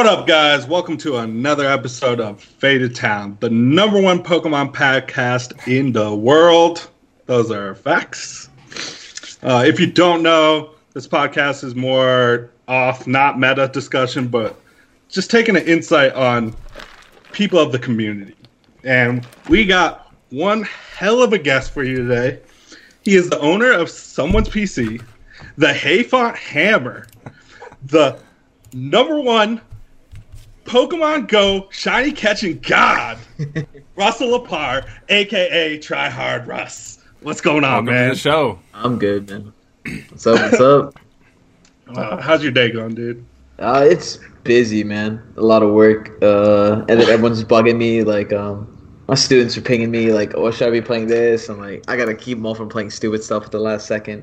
What up, guys? Welcome to another episode of Faded Town, the number one Pokemon podcast in the world. Those are facts. Uh, if you don't know, this podcast is more off, not meta discussion, but just taking an insight on people of the community. And we got one hell of a guest for you today. He is the owner of Someone's PC, the HeyFonte Hammer, the number one Pokemon Go shiny catching god, Russell LaPorte, aka Try Hard Russ. What's going on, Welcome man? to the show. I'm good, man. What's up? What's up? Uh, how's your day going, dude? Uh, it's busy, man. A lot of work. Uh, and then everyone's bugging me. Like, um, my students are pinging me. Like, oh, should I be playing this? I'm like, I gotta keep them all from playing stupid stuff at the last second.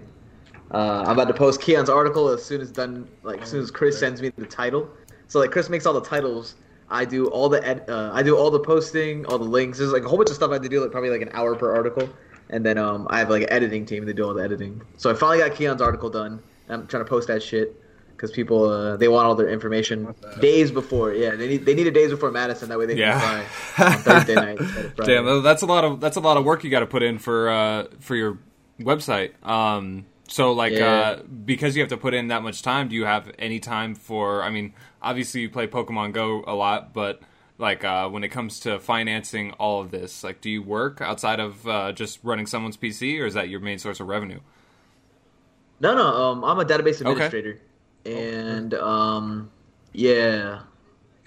Uh, I'm about to post Keon's article as soon as done. Like, as soon as Chris sends me the title. So like, Chris makes all the titles. I do all the ed- uh, I do all the posting, all the links. There's like a whole bunch of stuff I have to do. Like probably like an hour per article. And then um, I have like an editing team. They do all the editing. So I finally got Keon's article done. I'm trying to post that shit because people uh, they want all their information days before. Yeah, they need they need it days before Madison. That way they Yeah. can fly on Thursday night instead of Friday. Damn, that's a lot of that's a lot of work you got to put in for uh, for your website. Um, so like Yeah. uh, because you have to put in that much time, do you have any time for? I mean, obviously you play Pokemon Go a lot, but like uh, when it comes to financing all of this, like do you work outside of uh, just running someone's PC, or is that your main source of revenue? No, no. Um, I'm a database administrator, and um, yeah,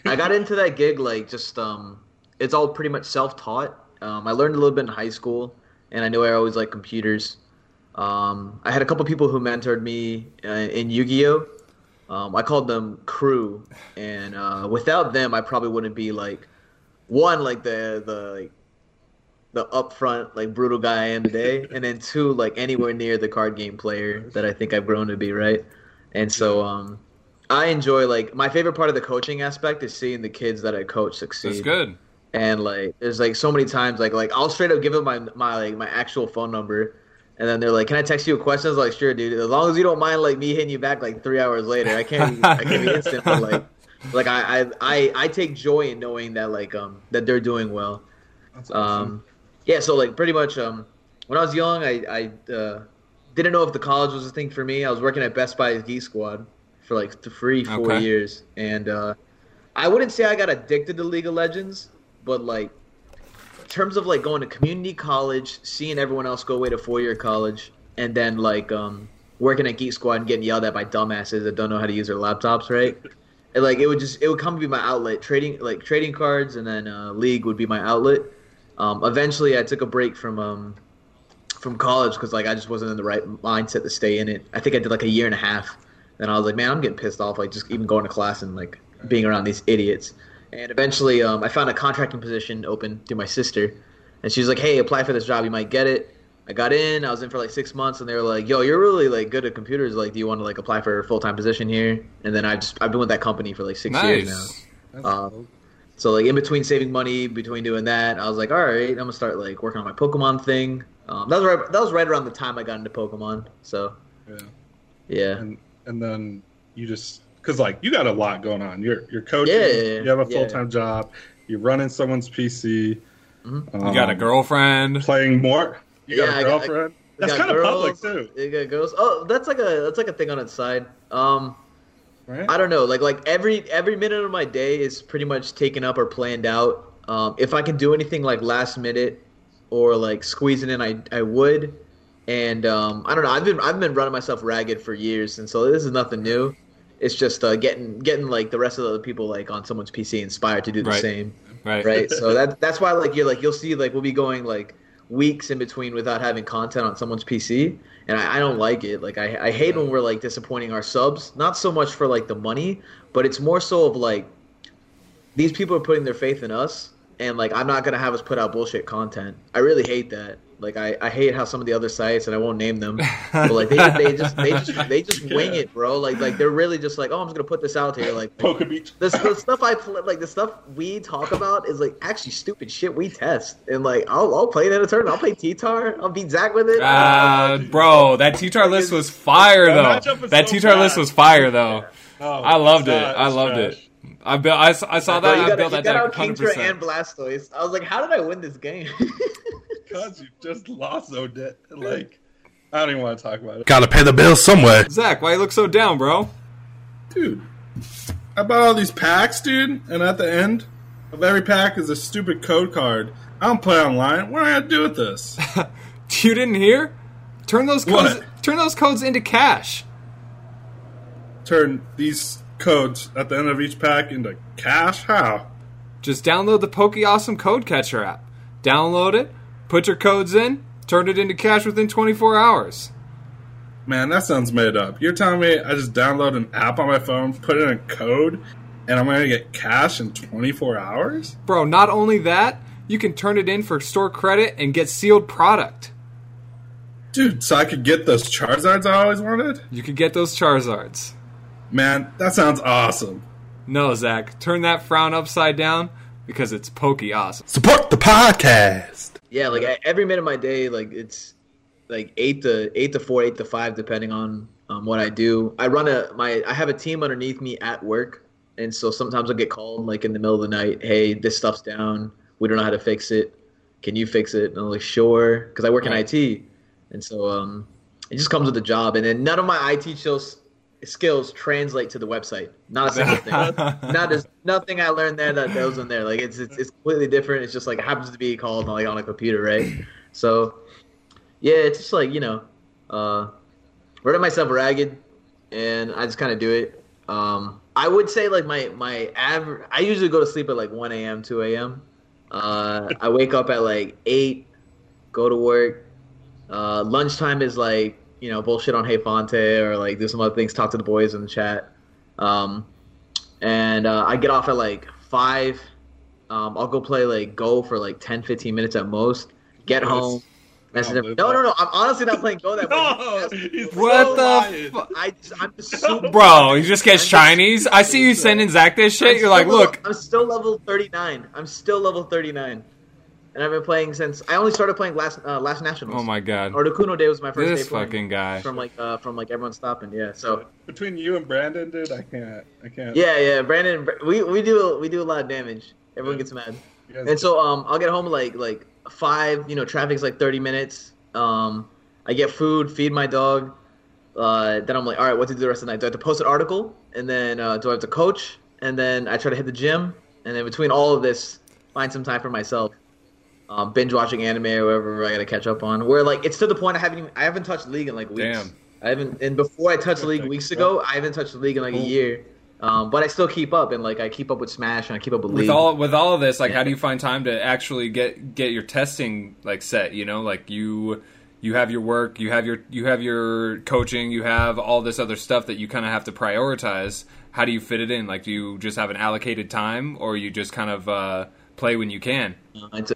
I got into that gig like just um, it's all pretty much self-taught. Um, I learned a little bit in high school, and I knew I always liked computers. Um, I had a couple people who mentored me uh, in Yu-Gi-Oh. Um, I called them crew, and uh, without them, I probably wouldn't be like one like the the like the upfront like brutal guy I am today, and then two like anywhere near the card game player that I think I've grown to be, right? And so um, I enjoy like my favorite part of the coaching aspect is seeing the kids that I coach succeed. That's good. And like there's like so many times like like I'll straight up give them my my like my actual phone number. And then they're like, "Can I text you a question?" I was like, "Sure, dude. As long as you don't mind like me hitting you back like three hours later, I can't. I can't be instant, but like, like I, I, I, I take joy in knowing that like um that they're doing well. That's awesome. Um, yeah, so like pretty much um, when I was young, I, I uh, didn't know if the college was a thing for me. I was working at Best Buy's Geek Squad for like three, four Okay. years, and uh, I wouldn't say I got addicted to League of Legends, but like terms of like going to community college, seeing everyone else go away to four year college, and then like um, working at Geek Squad and getting yelled at by dumbasses that don't know how to use their laptops, right? And, like it would just it would come to be my outlet. Trading like trading cards and then uh, league would be my outlet. Um, eventually i took a break from um, from college because like i just wasn't in the right mindset to stay in it. I think i did like a year and a half. Then i was like man i'm getting pissed off like just even going to class and like being around these idiots and eventually um, i found a contracting position open through my sister and she's like hey apply for this job you might get it I got in. I was in for like six months, and they were like, "Yo, you're really like good at computers. Like, do you want to like apply for a full time position here?" And then I just I've been with that company for like six years now. Nice. That's uh, cool. So like in between saving money, between doing that, I was like, all right, I'm gonna start like working on my Pokemon thing. Um, that was right. That was right around the time I got into Pokemon. So yeah. yeah, and and then you just because like you got a lot going on. You're you're coaching. Yeah, yeah, yeah. You have a full time job. You're running someone's PC. Mhm. You got a um, girlfriend. playing more. You got Yeah, a I girlfriend. We That's got kind of public too, You got girls. Oh, that's like a that's like a thing on its side. Um, right? I don't know. Like like every every minute of my day is pretty much taken up or planned out. Um, if I can do anything like last minute or like squeezing in, I I would. And um, I don't know. I've been I've been running myself ragged for years, and so this is nothing new. It's just uh, getting getting like the rest of the other people like on someone's PC inspired to do the Right. same Right. right? so that that's why like you're like you'll see like we'll be going like weeks in between without having content on someone's PC, and I, I don't like it. Like I I hate when we're like disappointing our subs. Not so much for like the money, but it's more so of like these people are putting their faith in us, and like I'm not gonna have us put out bullshit content. I really hate that. Like I, I hate how some of the other sites and I won't name them, but like they, they just they just they just wing it, bro. Like like they're really just like oh I'm just gonna put this out here like PokeBeach. the, the stuff I play, like the stuff we talk about is like actually stupid shit we test, and like I'll, I'll play it in a tournament. I'll play T-Tar. I'll beat Zach with it. Uh, bro, that T-Tar list was fire though. is That so T-Tar list was fire though. No, I loved it. I loved trash. it. I built. I, saw- I saw that. you I got, built you that got deck out 100. Percent and Blastoise. I was like, how did I win this game? Because you just lost Odette. Like, I don't even want to talk about it. Gotta pay the bills somewhere. Zach, why you look so down, bro? Dude, I bought all these packs, dude, and at the end of every pack is a stupid code card. I don't play online. What am I gonna do with this? You didn't hear? Turn those codes. What? Turn those codes into cash. Turn these codes at the end of each pack into cash? How? Just download the Poke Awesome Code Catcher app. Download it. Put your codes in. Turn it into cash within 24 hours. Man, that sounds made up. You're telling me I just download an app on my phone, put in a code, and I'm gonna get cash in 24 hours? Bro, not only that, you can turn it in for store credit and get sealed product. Dude, so I could get those Charizards I always wanted? You could get those Charizards. Man, that sounds awesome. No, Zach, turn that frown upside down because it's Poke Awesome. Support the podcast. Yeah, like I- every minute of my day, like it's like eight to eight to four, eight to five, depending on um, what I do. I run a my I have a team underneath me at work, and so sometimes I'll get called like in the middle of the night. Hey, this stuff's down. We don't know how to fix it. Can you fix it? And I'm like, sure, because I work in IT, and so um, it just comes with the job. And then none of my IT skills skills translate to the website. Not a single thing. Not as nothing I learned there that goes in there. Like it's, it's it's completely different. It's just like happens to be called like on a computer, right? So yeah, it's just like you know, uh, running myself ragged, and I just kind of do it. Um, I would say like my my average. I usually go to sleep at like one a.m., two a.m. Uh, I wake up at like eight, go to work. Uh, lunchtime is like you know bullshit on HeyFonte or like do some other things, talk to the boys in the chat. Um, and uh, I get off at like five. Um, I'll go play like Go for like 10, 15 minutes at most. Get Yes. home. Message Don't them. do No, no, no. I'm honestly not playing Go that No, much. he's What so the lying. fu- I, I'm super. Bro, you just get shinies. I see you sending Zach this shit. You're like, still look, I'm still level 39. I'm still level 39, and I've been playing since I only started playing last uh, last nationals. oh my god, Articuno Day was my first this day playing. fucking guy. from like uh, from like everyone stopping. Yeah, so Between you and Brandon, dude, I can't. I can't. yeah, yeah. Brandon, we we do we do a lot of damage. Everyone gets mad. And so um, I'll get home like like five. You know, traffic's like thirty minutes. Um, I get food, feed my dog. Uh, then I'm like, all right, what to do the rest of the night? Do I have to post an article? And then uh, do I have to coach? And then I try to hit the gym. And then between all of this, find some time for myself. Um, binge watching anime or whatever I gotta catch up on. Where like it's to the point I haven't even I haven't touched League in like weeks. Damn. I haven't and before I touched League weeks ago, I haven't touched League in like a year. Um, but I still keep up and like I keep up with Smash and I keep up with League. with all with all of this, like, how do you find time to actually get get your testing like set? You know, like you you have your work, you have your you have your coaching, you have all this other stuff that you kind of have to prioritize. How do you fit it in? Like, do you just have an allocated time, or you just kind of uh, play when you can? Uh, It's,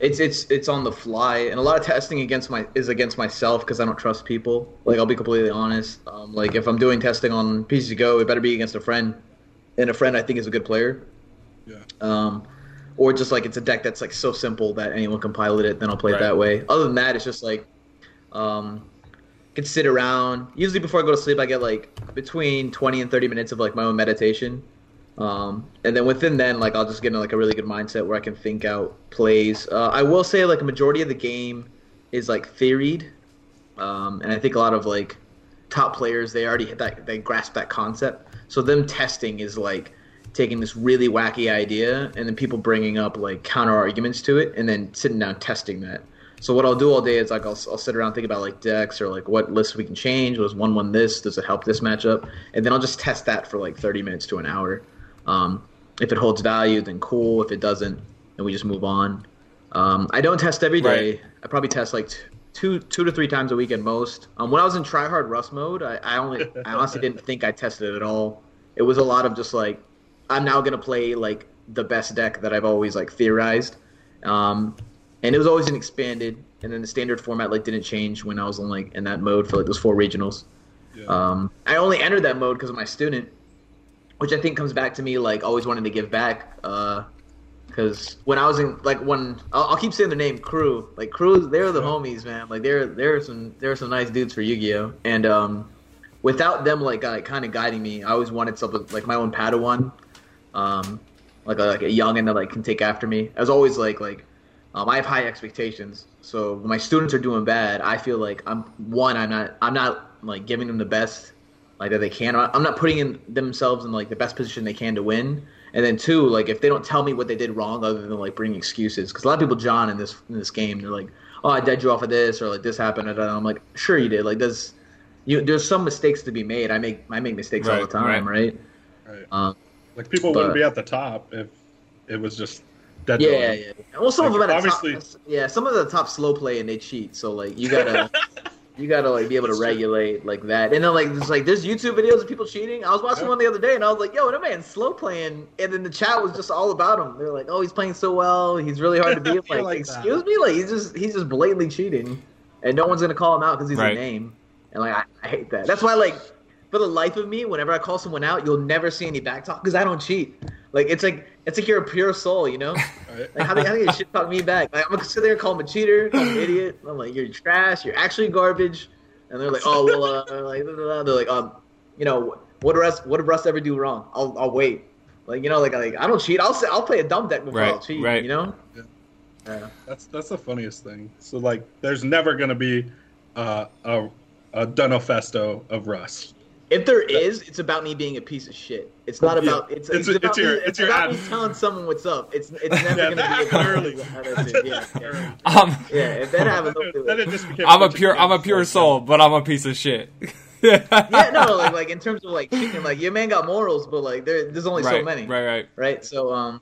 it's it's it's on the fly, and a lot of testing against my is against myself because I don't trust people. Like I'll be completely honest. Um, like if I'm doing testing on PC Go, it better be against a friend, and a friend I think is a good player. Yeah. Um, or just like it's a deck that's like so simple that anyone can pilot it. Then I'll play Right. it that way. Other than that, it's just like, um, can sit around. Usually before I go to sleep, I get like between twenty and thirty minutes of like my own meditation. Um, and then within then, like I'll just get in like a really good mindset where I can think out plays. Uh, I will say like a majority of the game is like theoried, um, and I think a lot of like top players they already hit that they grasp that concept. So them testing is like taking this really wacky idea and then people bringing up like counter arguments to it and then sitting down testing that. So what I'll do all day is like I'll, I'll sit around think about like decks or like what lists we can change. Was one one this? Does it help this matchup? And then I'll just test that for like thirty minutes to an hour. Um, if it holds value, then cool. If it doesn't, then we just move on. Um, I don't test every day. Right. I probably test like t- two two to three times a week at most. Um, when I was in tryhard Russ mode, I, I only I honestly didn't think I tested it at all. It was a lot of just like I'm now gonna play like the best deck that I've always like theorized, um, and it was always an expanded. And then the standard format like didn't change when I was in like in that mode for like those four regionals. Yeah. Um, I only entered that mode because of my student, which I think comes back to me like always wanting to give back. Because when I was in like when I'll, I'll keep saying the name Crew, like Crew, they're the homies, man. Like they're they're some they're some nice dudes for Yu-Gi-Oh. And um, without them like uh, kind of guiding me, I always wanted something like my own Padawan. um, like a, like a youngin that like can take after me. I was always like like um, I have high expectations. So when my students are doing bad, I feel like I'm one. I'm not. I'm not like giving them the best like that they can. I'm not putting in themselves in like the best position they can to win. And then two, like if they don't tell me what they did wrong, other than like bringing excuses, because a lot of people, John, in this in this game, they're like, "Oh, I dead you off of this," or like this happened. And I'm like, "Sure, you did." Like, there's you there's some mistakes to be made. I make I make mistakes all the time, right? Right. Um, Like people But- wouldn't be at the top if it was just dead. to yeah, yeah. Well, some of them at obviously- top, yeah, some of the top slow play and they cheat. So like, you gotta. You gotta like be able to That's true. regulate like that, and then like there's like there's YouTube videos of people cheating. I was watching Yeah. one the other day, and I was like, "Yo, that man's slow playing," and then the chat was just all about him. They're like, "Oh, he's playing so well. He's really hard to beat." I'm like, like that. excuse me, like he's just he's just blatantly cheating, and no one's gonna call him out because he's Right. a name. And like I, I hate that. That's why like for the life of me, whenever I call someone out, you'll never see any back talk because I don't cheat. Like it's like it's like you're a pure soul, you know. Right? Like how do, how they shit talk me back? Like I'm gonna sit there and call him a cheater, call him an idiot. I'm like, you're trash. You're actually garbage. And they're like, oh well, uh, like blah, blah, blah. they're like, um, you know, what did Russ what did Russ ever do wrong? I'll I'll wait. Like you know, like like I don't cheat. I'll say, I'll play a dumb deck before Right, I'll cheat. right. You know. Yeah. Yeah. That's that's the funniest thing. So like, there's never gonna be uh, a a Dunofesto of Russ. If there is, it's about me being a piece of shit. It's not Yeah. about it's, It's- it's, about it's your- me, it's it's your about me telling someone what's up. It's it's never Yeah, gonna that be about happened early. attitude. Yeah, yeah. Um, Yeah, if that happens, don't do it. it just became I'm a pure I'm a pure soul, but I'm a piece of shit. yeah, no, like, like in terms of like cheating, like your man got morals, but like there, there's only right, so many, Right, right. right? So, um,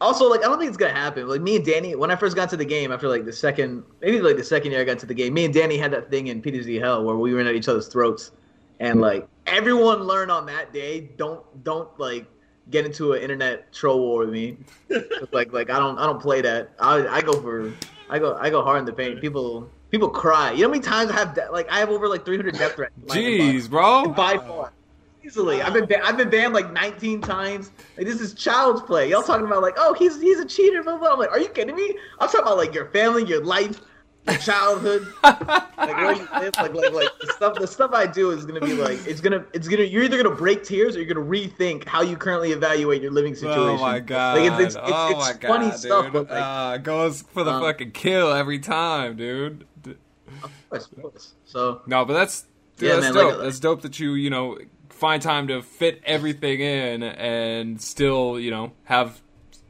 also like I don't think it's gonna happen. Like me and Danny, when I first got to the game, after like the second, maybe like the second year I got to the game, me and Danny had that thing in PTZ Hell where we were at each other's throats, and like everyone learned on that day, don't don't like get into an internet troll war with me. like like I don't I don't play that. I I go for I go I go hard in the paint. People people cry. You know how many times I have de- like I have over like 300 death threats. in my inbox? Jeez, bro. by far. Easily, I've been ba- I've been banned like 19 times. Like this is child's play. Y'all talking about like, oh, he's he's a cheater. Blah, blah. I'm like, are you kidding me? I'm talking about like your family, your life, childhood, like where you live, like like like the stuff. The stuff I do is gonna be like it's gonna it's gonna you're either gonna break tears or you're gonna rethink how you currently evaluate your living situation. Oh my god! Like it's it's, it's, oh it's my funny god, stuff, dude. but like, uh, goes for the um, fucking kill every time, dude. Of course, of course. So No, but that's dude, Yeah, that's man, dope. like- that's dope that you you know find time to fit everything in and still you know have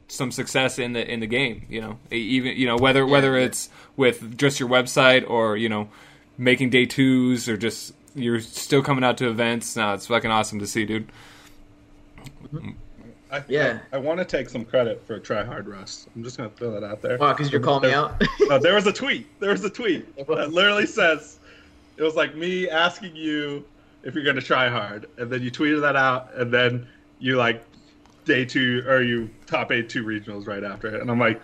some success in the in the game. You know, even you know whether whether yeah. it's with just your website or you know making day twos or just you're still coming out to events. No, it's fucking awesome to see, dude. I, Yeah. I, want to take some credit for Try Hard Russ. I'm just gonna throw that out there. wow, because you're calling me out. Uh, there was a tweet. There was a tweet that literally says, "It was like me asking you if you're gonna try hard," and then you tweeted that out, and then you like day two or you top eight two regionals right after it, and I'm like.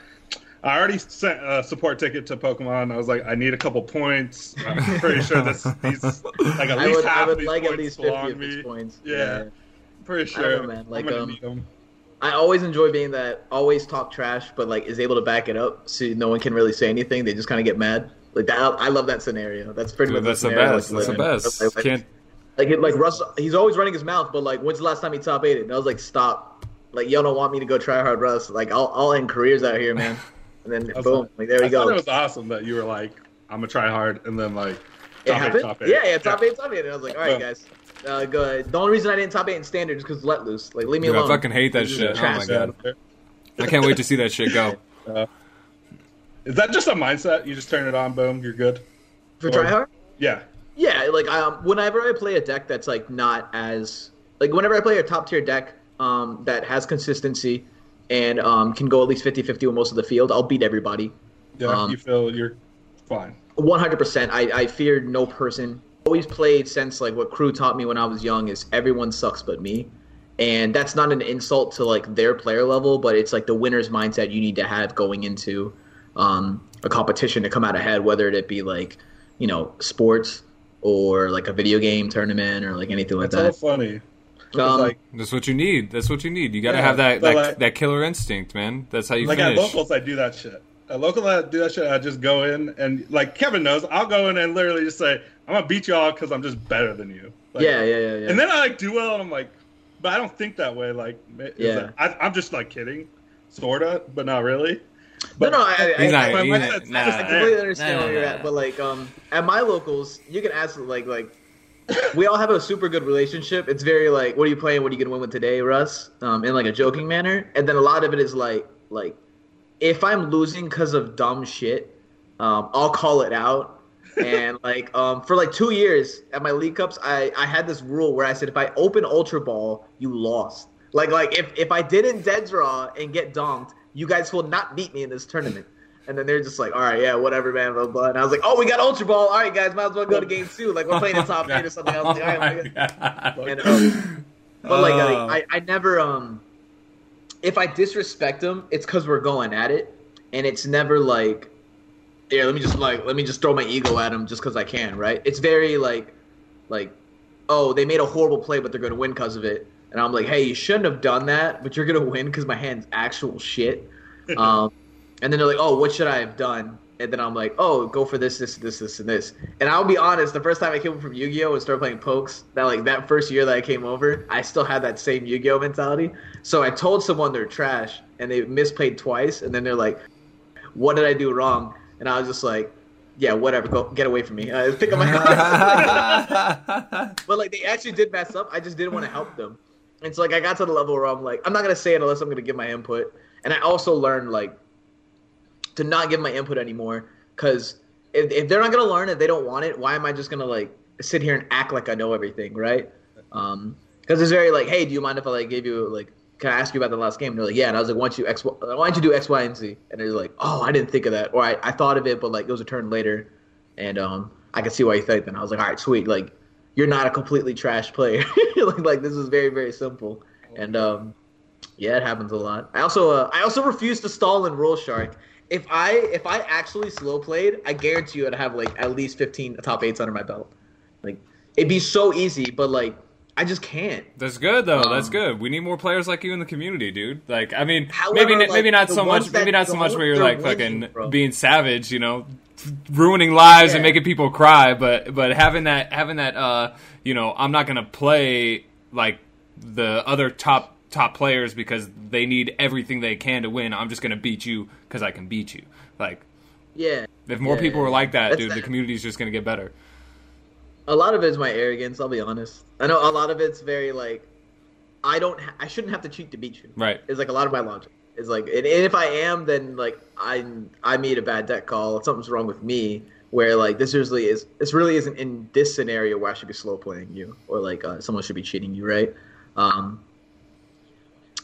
I already sent a support ticket to Pokemon. I was like, I need a couple points. I'm pretty sure this these like at I least would, half I of would these like at least 50 of these points. Yeah. Pretty I sure. know, man. Like, I'm gonna um. I always enjoy being that always talk trash, but like is able to back it up, so no one can really say anything. They just kind of get mad. Like that, I love that scenario. That's pretty Dude, much that's the scenario I like best. to That's the best. Like, like, Can't like, it- like Russ, he's always running his mouth, but like, when's the last time he top eighted? And I was like, stop. Like, y'all don't want me to go try hard, Russ. Like, I'll, I'll end careers out here, man. And then boom, thought- like there we I thought go. it was awesome that you were like, I'm gonna try hard, and then like, It top eight, happened. top eight. Yeah, yeah, top eight, top eight. And I was like, all right, Yeah. guys, uh, go ahead. The only reason I didn't top eight in standard is because let loose. Like, leave me Dude, I fucking hate that shit. Oh my god. I can't wait to see that shit go. Is that just a mindset? You just turn it on, boom, you're good. For try hard. Yeah. Yeah, like um, whenever I play a deck that's like not as like whenever I play a top tier deck um, that has consistency and um, can go at least 50-50 with most of the field, I'll beat everybody. Yeah. Um, you feel you're fine. One hundred percent. I I feared no person. Always played since like what crew taught me when I was young is everyone sucks but me, and that's not an insult to like their player level, but it's like the winner's mindset you need to have going into um, a competition to come out ahead, whether it be like you know sports or like a video game tournament or like anything like It's all that. funny. It's Um, like That's what you need. That's what you need. You got to Yeah, have that that, like- that killer instinct, man. That's how you like at locals, I do that shit. At local, I do that shit. I just go in and like Kevin knows, I'll go in and literally just say, I'm gonna beat y'all because I'm just better than you. Like, yeah, yeah, yeah, yeah. And then I like do well, and I'm like, but I don't think that way. Like, is Yeah. that- I, I'm just like kidding, sorta, but not really. no, no, I, I, not- I, he's not- mindset's nah. I just completely understand Nah, where you're nah, at, but like um at my locals, you can ask like like we all have a super good relationship. It's very like, what are you playing? What are you gonna win with today, Russ? Um, in like a joking manner, and then a lot of it is like like if I'm losing because of dumb shit, um, I'll call it out. and like um for like two years at my league cups, I I had this rule where I said if I open ultra ball, you lost. Like like if if I didn't dead draw and get donked, you guys will not beat me in this tournament. And then they're just like, all right, yeah, whatever, man, blah, blah. And I was like, oh, we got Ultra Ball. All right, guys, might as well go to game two. Like, we're playing the top eight or something. I was like, all right, my God. And, um, but like, Oh. I, I never, um, if I disrespect them, it's because we're going at it, and it's never like, yeah, let me just like, let me just throw my ego at them just because I can, right? It's very like, like, oh, they made a horrible play, but they're going to win because of it. And I'm like, hey, you shouldn't have done that, but you're going to win because my hand's actual shit. Um, and then they're like, oh, what should I have done? And then I'm like, oh, go for this, this, this, this, and this. And I'll be honest, the first time I came from Yu-Gi-Oh and started playing pokes, that like that first year that I came over, I still had that same Yu-Gi-Oh mentality. So I told someone they're trash, and they misplayed twice, and then they're like, what did I do wrong? And I was just like, yeah, whatever, go get away from me. Uh, pick up my but like they actually did mess up. I just didn't want to help them. And so like I got to the level where I'm like, I'm not gonna say it unless I'm gonna give my input. And I also learned like to not give my input anymore because if, if they're not gonna learn it, they don't want it. Why am I just gonna like sit here and act like I know everything, right? Um, because it's very like, hey, do you mind if I like gave you like, can I ask you about the last game? And they're like, yeah. And I was like, why don't you X, why don't you do X, Y, and Z? And they're like, oh, I didn't think of that, or I, I thought of it, but like it was a turn later, and um, I can see why you think that. And I was like, all right, sweet, like you're not a completely trash player. like, like this is very very simple, and um, yeah, it happens a lot. I also uh, I also refuse to stall in Roll Shark. If I if I actually slow played, I guarantee you I'd have like at least 15 top eights under my belt. Like it'd be so easy, but like I just can't. That's good though. That's Um, good. We need more players like you in the community, dude. Like, I mean, However, maybe like, maybe not so much. Maybe not so much where you're like winning, fucking bro. being savage, you know, ruining lives and making people cry. But but having that having that uh, you know, I'm not gonna play like the other top top players because they need everything they can to win. I'm just gonna beat you because I can beat you. Like, Yeah. if more Yeah, people were like that, dude, the that- community's just gonna get better. A lot of it's my arrogance. I'll be honest. I know a lot of it's very like I don't. Ha- I shouldn't have to cheat to beat you. Right. It's like a lot of my logic. It's like, and, and if I am, then like I I made a bad deck call. Something's wrong with me. Where like this usually is. This really isn't in this scenario where I should be slow playing you or like uh, someone should be cheating you, right? Um,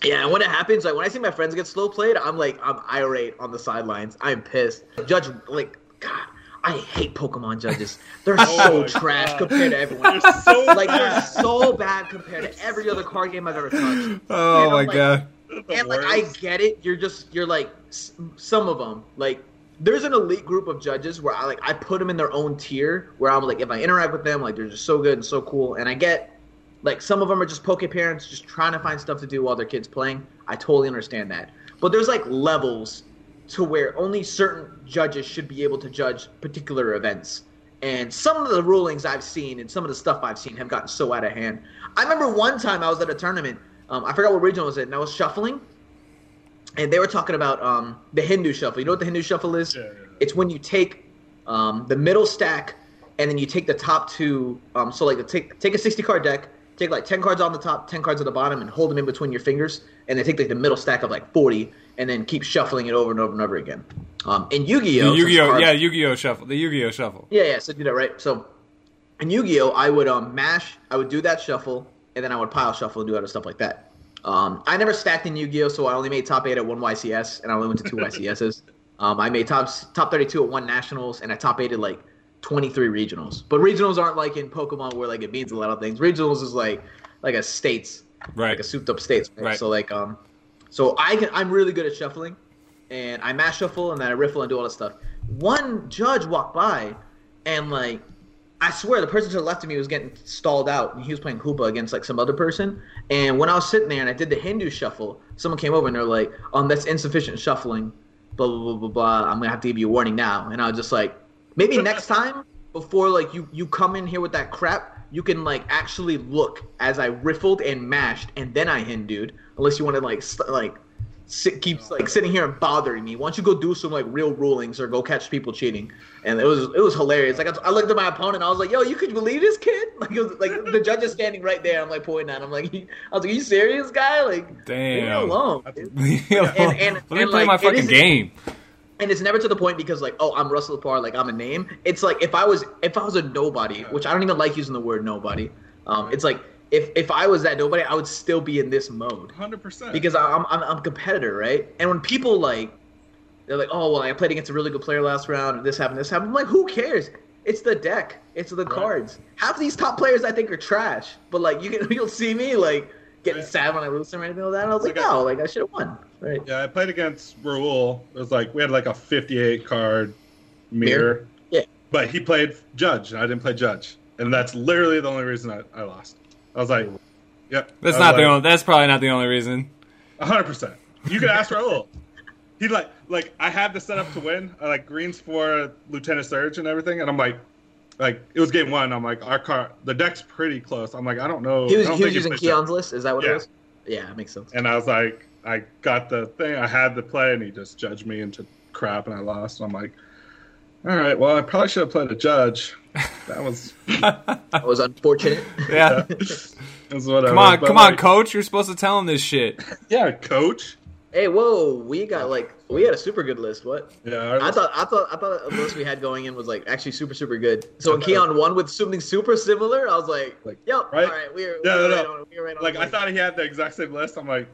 yeah, and when it happens, like when I see my friends get slow played, I'm like, I'm irate on the sidelines. I'm pissed. Judge, like, God, I hate Pokemon judges. They're oh so trash God. compared to everyone. They're so like, they're bad. so bad compared to every other card game I've ever touched. Oh And my like- god. And like, I get it. You're just, you're like, some of them, like. There's an elite group of judges where I like I put them in their own tier where I'm like if I interact with them like they're just so good and so cool and I get like some of them are just poke parents just trying to find stuff to do while their kids playing. I totally understand that. But there's like levels to where only certain judges should be able to judge particular events. And some of the rulings I've seen and some of the stuff I've seen have gotten so out of hand. I remember one time I was at a tournament. Um, I forgot what region it was in, and I was shuffling, and they were talking about um, the Hindu shuffle. You know what the Hindu shuffle is? Yeah, yeah. It's when you take um, the middle stack and then you take the top two. Um, so like take take a sixty card deck, take like ten cards on the top, ten cards at the bottom, and hold them in between your fingers, and then take like the middle stack of like forty, and then keep shuffling it over and over and over again. Um, in Yu-Gi-Oh, The Yu-Gi-Oh, cards- yeah, Yu-Gi-Oh shuffle. The Yu-Gi-Oh shuffle. yeah, yeah. So do that right. So in Yu-Gi-Oh, I would um mash, I would do that shuffle, and then I would pile shuffle and do other stuff like that. Um, I never stacked in Yu-Gi-Oh, so I only made top eight at one YCS, and I only went to two YCSs. Um, I made top top thirty-two at one nationals, and I top eighted like twenty-three regionals. But regionals aren't like in Pokemon where like it means a lot of things. Regionals is like like a states, Right. like a souped-up states. Right? Right. So like um, so I can I'm really good at shuffling, and I mash shuffle and then I riffle and do all this stuff. One judge walked by, and like I swear the person to the left of me was getting stalled out, and he was playing Hoopa against like some other person. And when I was sitting there and I did the Hindu shuffle, someone came over and they're like, "Um, that's insufficient shuffling." Blah blah blah blah blah. I'm gonna have to give you a warning now. And I was just like, maybe next time before like you you come in here with that crap, you can like actually look as I riffled and mashed, and then I Hindued. Unless you want to like st- like sit, keep like sitting here and bothering me. Why don't you go do some like real rulings or go catch people cheating? And it was it was hilarious. Like I, I looked at my opponent, I was like, "Yo, you could believe this kid?" Like it was like the judge is standing right there. I'm like pointing at. him. I'm like, I was like, "Are you serious, guy? Like, leave me Damn. alone." Leave me alone. And- and- Let me and, play like, my fucking game. And it's never to the point because like oh i'm russell LaPorte, like i'm a name. It's like if i was if i was a nobody which i don't even like using the word nobody um it's like if if i was that nobody i would still be in this mode. Hundred percent. because I'm, I'm i'm a competitor right? And when people like they're like oh well i played against a really good player last round and this happened this happened. I'm like who cares? It's the deck. It's the cards. Half these top players i think are trash. But like you can you'll see me like getting Right. sad when i lose them or anything like that and i was like Like I- no like i should have won right Yeah, I played against Raul. It was like we had like a 58 card mirror. Yeah. But he played judge, and I didn't play judge, and that's literally the only reason I, I lost. I was like, "Yep." That's not was the only. That's probably not the only reason. hundred percent. You could ask Raul. He like like I had the setup to win. I like greens for Lieutenant Surge and everything, and I'm like, like it was game one. I'm like, our car, the deck's pretty close. I'm like, I don't know. He was, he was using it's the judge. Keon's list. Is that what Yeah. it was? Yeah, it makes sense. And I was like, I got the thing. I had the play, and he just judged me into crap, and I lost. And I'm like, all right, well, I probably should have played a judge. That was, That was unfortunate. Yeah. that was whatever. Come on, But, come on, coach. You're supposed to tell him this shit. Yeah, coach. Hey, whoa, we got like we had a super good list. What? Yeah, I thought I thought I thought the list we had going in was like actually super super good. So when Keon uh, won with something super similar, I was like, Like, "Yep, right? all right, we're, Yeah, we're no, right no. on, we're right on." like I thought he had the exact same list. I'm like,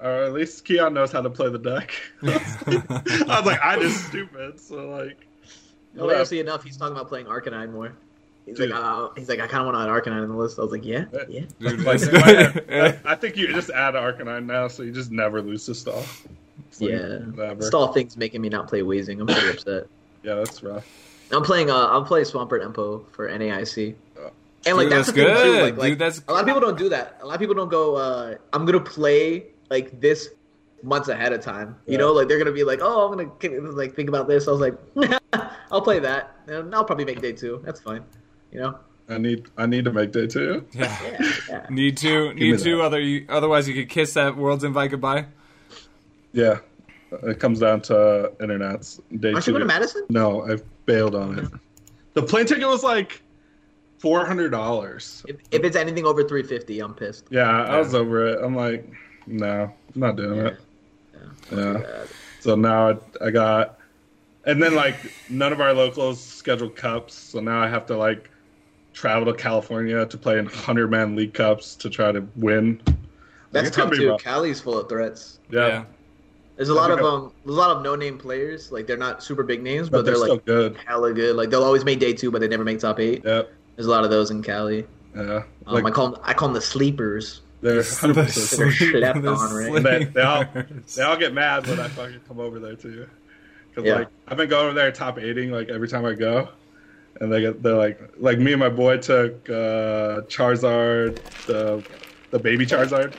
or at least Keon knows how to play the deck. I was like, I just stupid. So like, Oh, obviously enough, he's talking about playing Arcanine more. He's Dude. like, uh, he's like, I kind of want to add Arcanine on the list. I was like, yeah, Uh, yeah. Dude, Like, that's in my head, good. Yeah. I think you just add Arcanine now, so you just never lose to stall. Like, Yeah, whatever. stall things making me not play Weezing. I'm pretty upset. Yeah, that's rough. I'm playing. Uh, I'm playing Swampert Empo for NAIC. Oh. And like Dude, that's, that's the thing too. good. Like, like Dude, that's- a lot of people don't do that. A lot of people don't go. Uh, I'm gonna play like this months ahead of time. You Yeah. know, like they're gonna be like, oh, I'm gonna like think about this. I was like, I'll play that, and I'll probably make day two. That's fine. You know. I need I need to make day two. Yeah. Yeah. yeah. Need to, me need to. that. Other, you, otherwise, you could kiss that world's invite goodbye. Yeah, it comes down to internet's day Aren't two. you going to Madison? No, I've bailed on it. The plane ticket was like four hundred dollars. If, if it's anything over 350, I'm pissed. Yeah, I was over it. I'm like, no, I'm not doing Yeah. it. Yeah. Uh, So now I, I got, and then like none of our locals scheduled cups, so now I have to like travel to California to play in hundred man league cups to try to win. that's It's gonna tough too. rough. Cali's full of threats. Yeah, There's a lot of think I- um, there's a lot of no name players. Like they're not super big names, but, but, they're, they're, still like good. hella good. Like they'll always make day two, but they never make top eight. Yeah, There's a lot of those in Cali. yeah. Um, Like I call them, I call them the sleepers. they're The hundred percent. They're sleep- slept the on, right? They, they all sleepers. they all get mad when I fucking come over there too. Cause Yeah. like I've been going over there top eighting like every time I go, and they get they're like like me and my boy took uh, Charizard the the baby Charizard.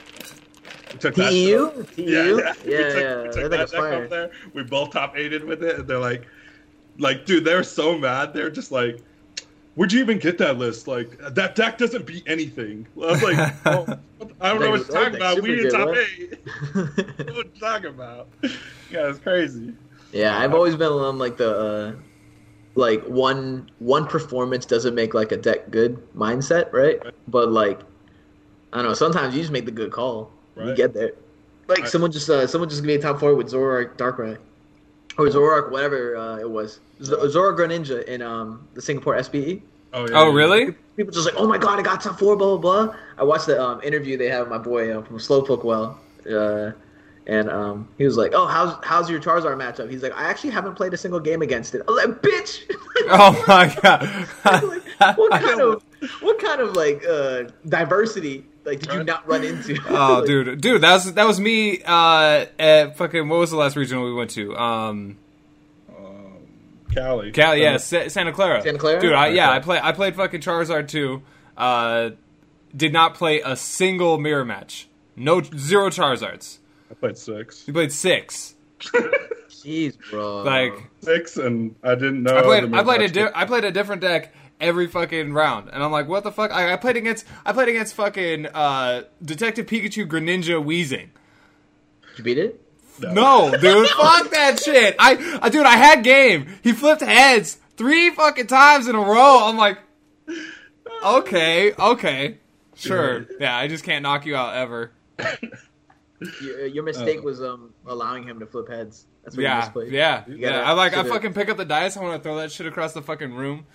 We took that. Yeah, yeah, we took, we took that deck up there. We both top eighted with it, and they're like, like, dude, they're so mad. They're just like, where'd you even get that list? Like, that deck doesn't beat anything. I was like, well, the- I don't know what you're talking about. We in Super top good, eight. what are you talking about? Yeah, it's crazy. yeah, I've always been on like the uh, like one one performance doesn't make like a deck good mindset, right? Right. But like I don't know, sometimes you just make the good call. You get there. Like Right. someone just uh, someone just gave me a top four with Zoroark Darkrai. Or Zoroark, whatever uh, it was. Z- Zoroark Greninja in um, the Singapore SPE. Oh, yeah, Oh, really? people just like, oh my god, I got top four, blah blah blah. I watched the um, interview they had with my boy uh, from Slowpoke Well, uh, and um, he was like, oh, how's how's your Charizard matchup? He's like, I actually haven't played a single game against it. I was like, bitch, Oh my like, what god. kind of what kind of like uh, diversity like did you not run into? Oh, Like, dude, dude, that was that was me uh, at fucking. What was the last regional we went to? Um, Um, Cali. Cal, yeah, Uh, Sa- Santa Clara. Santa Clara? Dude, I, yeah, I play. I played fucking Charizard too. Uh, did not play a single mirror match. No, zero Charizards. I played six. You played six. Jeez, bro. Like Six, and I didn't know. I played. the I played a. Di- I played a different deck, every fucking round, and I'm like, what the fuck? I, I played against I played against fucking uh, Detective Pikachu Greninja Weezing. Did you beat it? No, dude, fuck that shit. I, I, dude, I had game. He flipped heads three fucking times in a row. I'm like, okay, okay, sure, yeah. I just can't knock you out ever. Your, your mistake Oh. was um allowing him to flip heads. That's what you Yeah, misplayed. yeah, You yeah. gotta- I like, I should've- fucking pick up the dice. I want to throw that shit across the fucking room,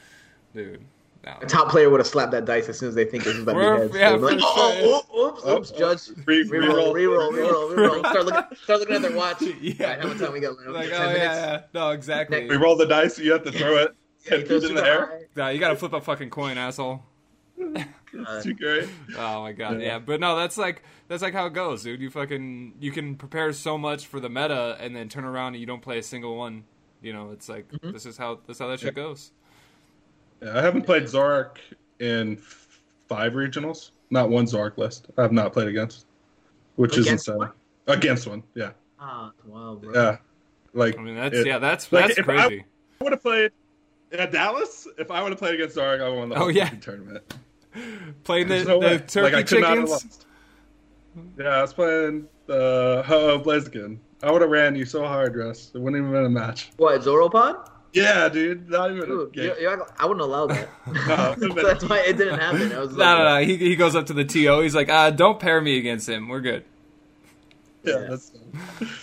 dude. No. A top player would have slapped that dice as soon as they think this is about to be heads. yeah, They'd be like, for oh, sure. oops, oops, oops, judge. Re- Reroll, reroll, reroll, reroll. reroll. Start looking, start looking at their watch. Yeah. Right, how much time we got? left? Like, oh Ten yeah, minutes. yeah, no, exactly. We roll the dice. You have to throw it. Yeah, he Hit in the air. high. Nah, you gotta flip a fucking coin, asshole. It's too great. Oh my god, Yeah. yeah. But no, that's like that's like how it goes, dude. You fucking you can prepare so much for the meta and then turn around and you don't play a single one. You know, it's like Mm-hmm. this is how this is how that shit goes. Yeah, I haven't played Zoroark in five regionals. Not one Zoroark list. I have not played against, which Against is insane. one? Against one, yeah, Ah, wow, bro. yeah. Like I mean, that's it- yeah, that's like, that's if I- crazy. I would have played at Dallas. If I would have played against Zoroark, I would have won the Oh, whole yeah. tournament. Playing the, There's no the turkey like, I could not have chickens. Yeah, I was playing the Ho Blaziken. I would have ran you so hard, Russ. It wouldn't even been a match. What, Zoropod? Yeah, dude. Not even a Dude, game. you're, you're, I wouldn't allow that. No, it That's why it didn't happen. I was No, like, no, no. He, he goes up to the TO. He's like, uh, don't pair me against him. We're good. yeah, Yeah. that's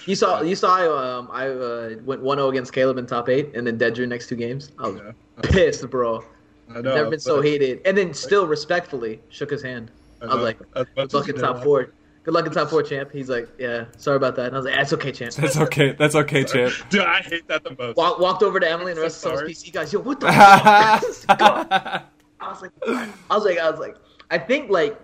You saw, you saw. Um, I uh, went 1-0 against Caleb in top eight, and then dead drew next two games. I was yeah. pissed, bro. I know. Never been so hated. And then still respectfully shook his hand. I was like, Good luck in top know. four. Good luck in top four, champ. He's like, yeah, sorry about that. And I was like, that's okay, champ. That's okay. That's okay, champ. Dude, I hate that the most. Walk, walked over to Emily and the rest so of someone's sorry. PC guys. Yo, what the fuck? I was like, I was like, I was like, I think like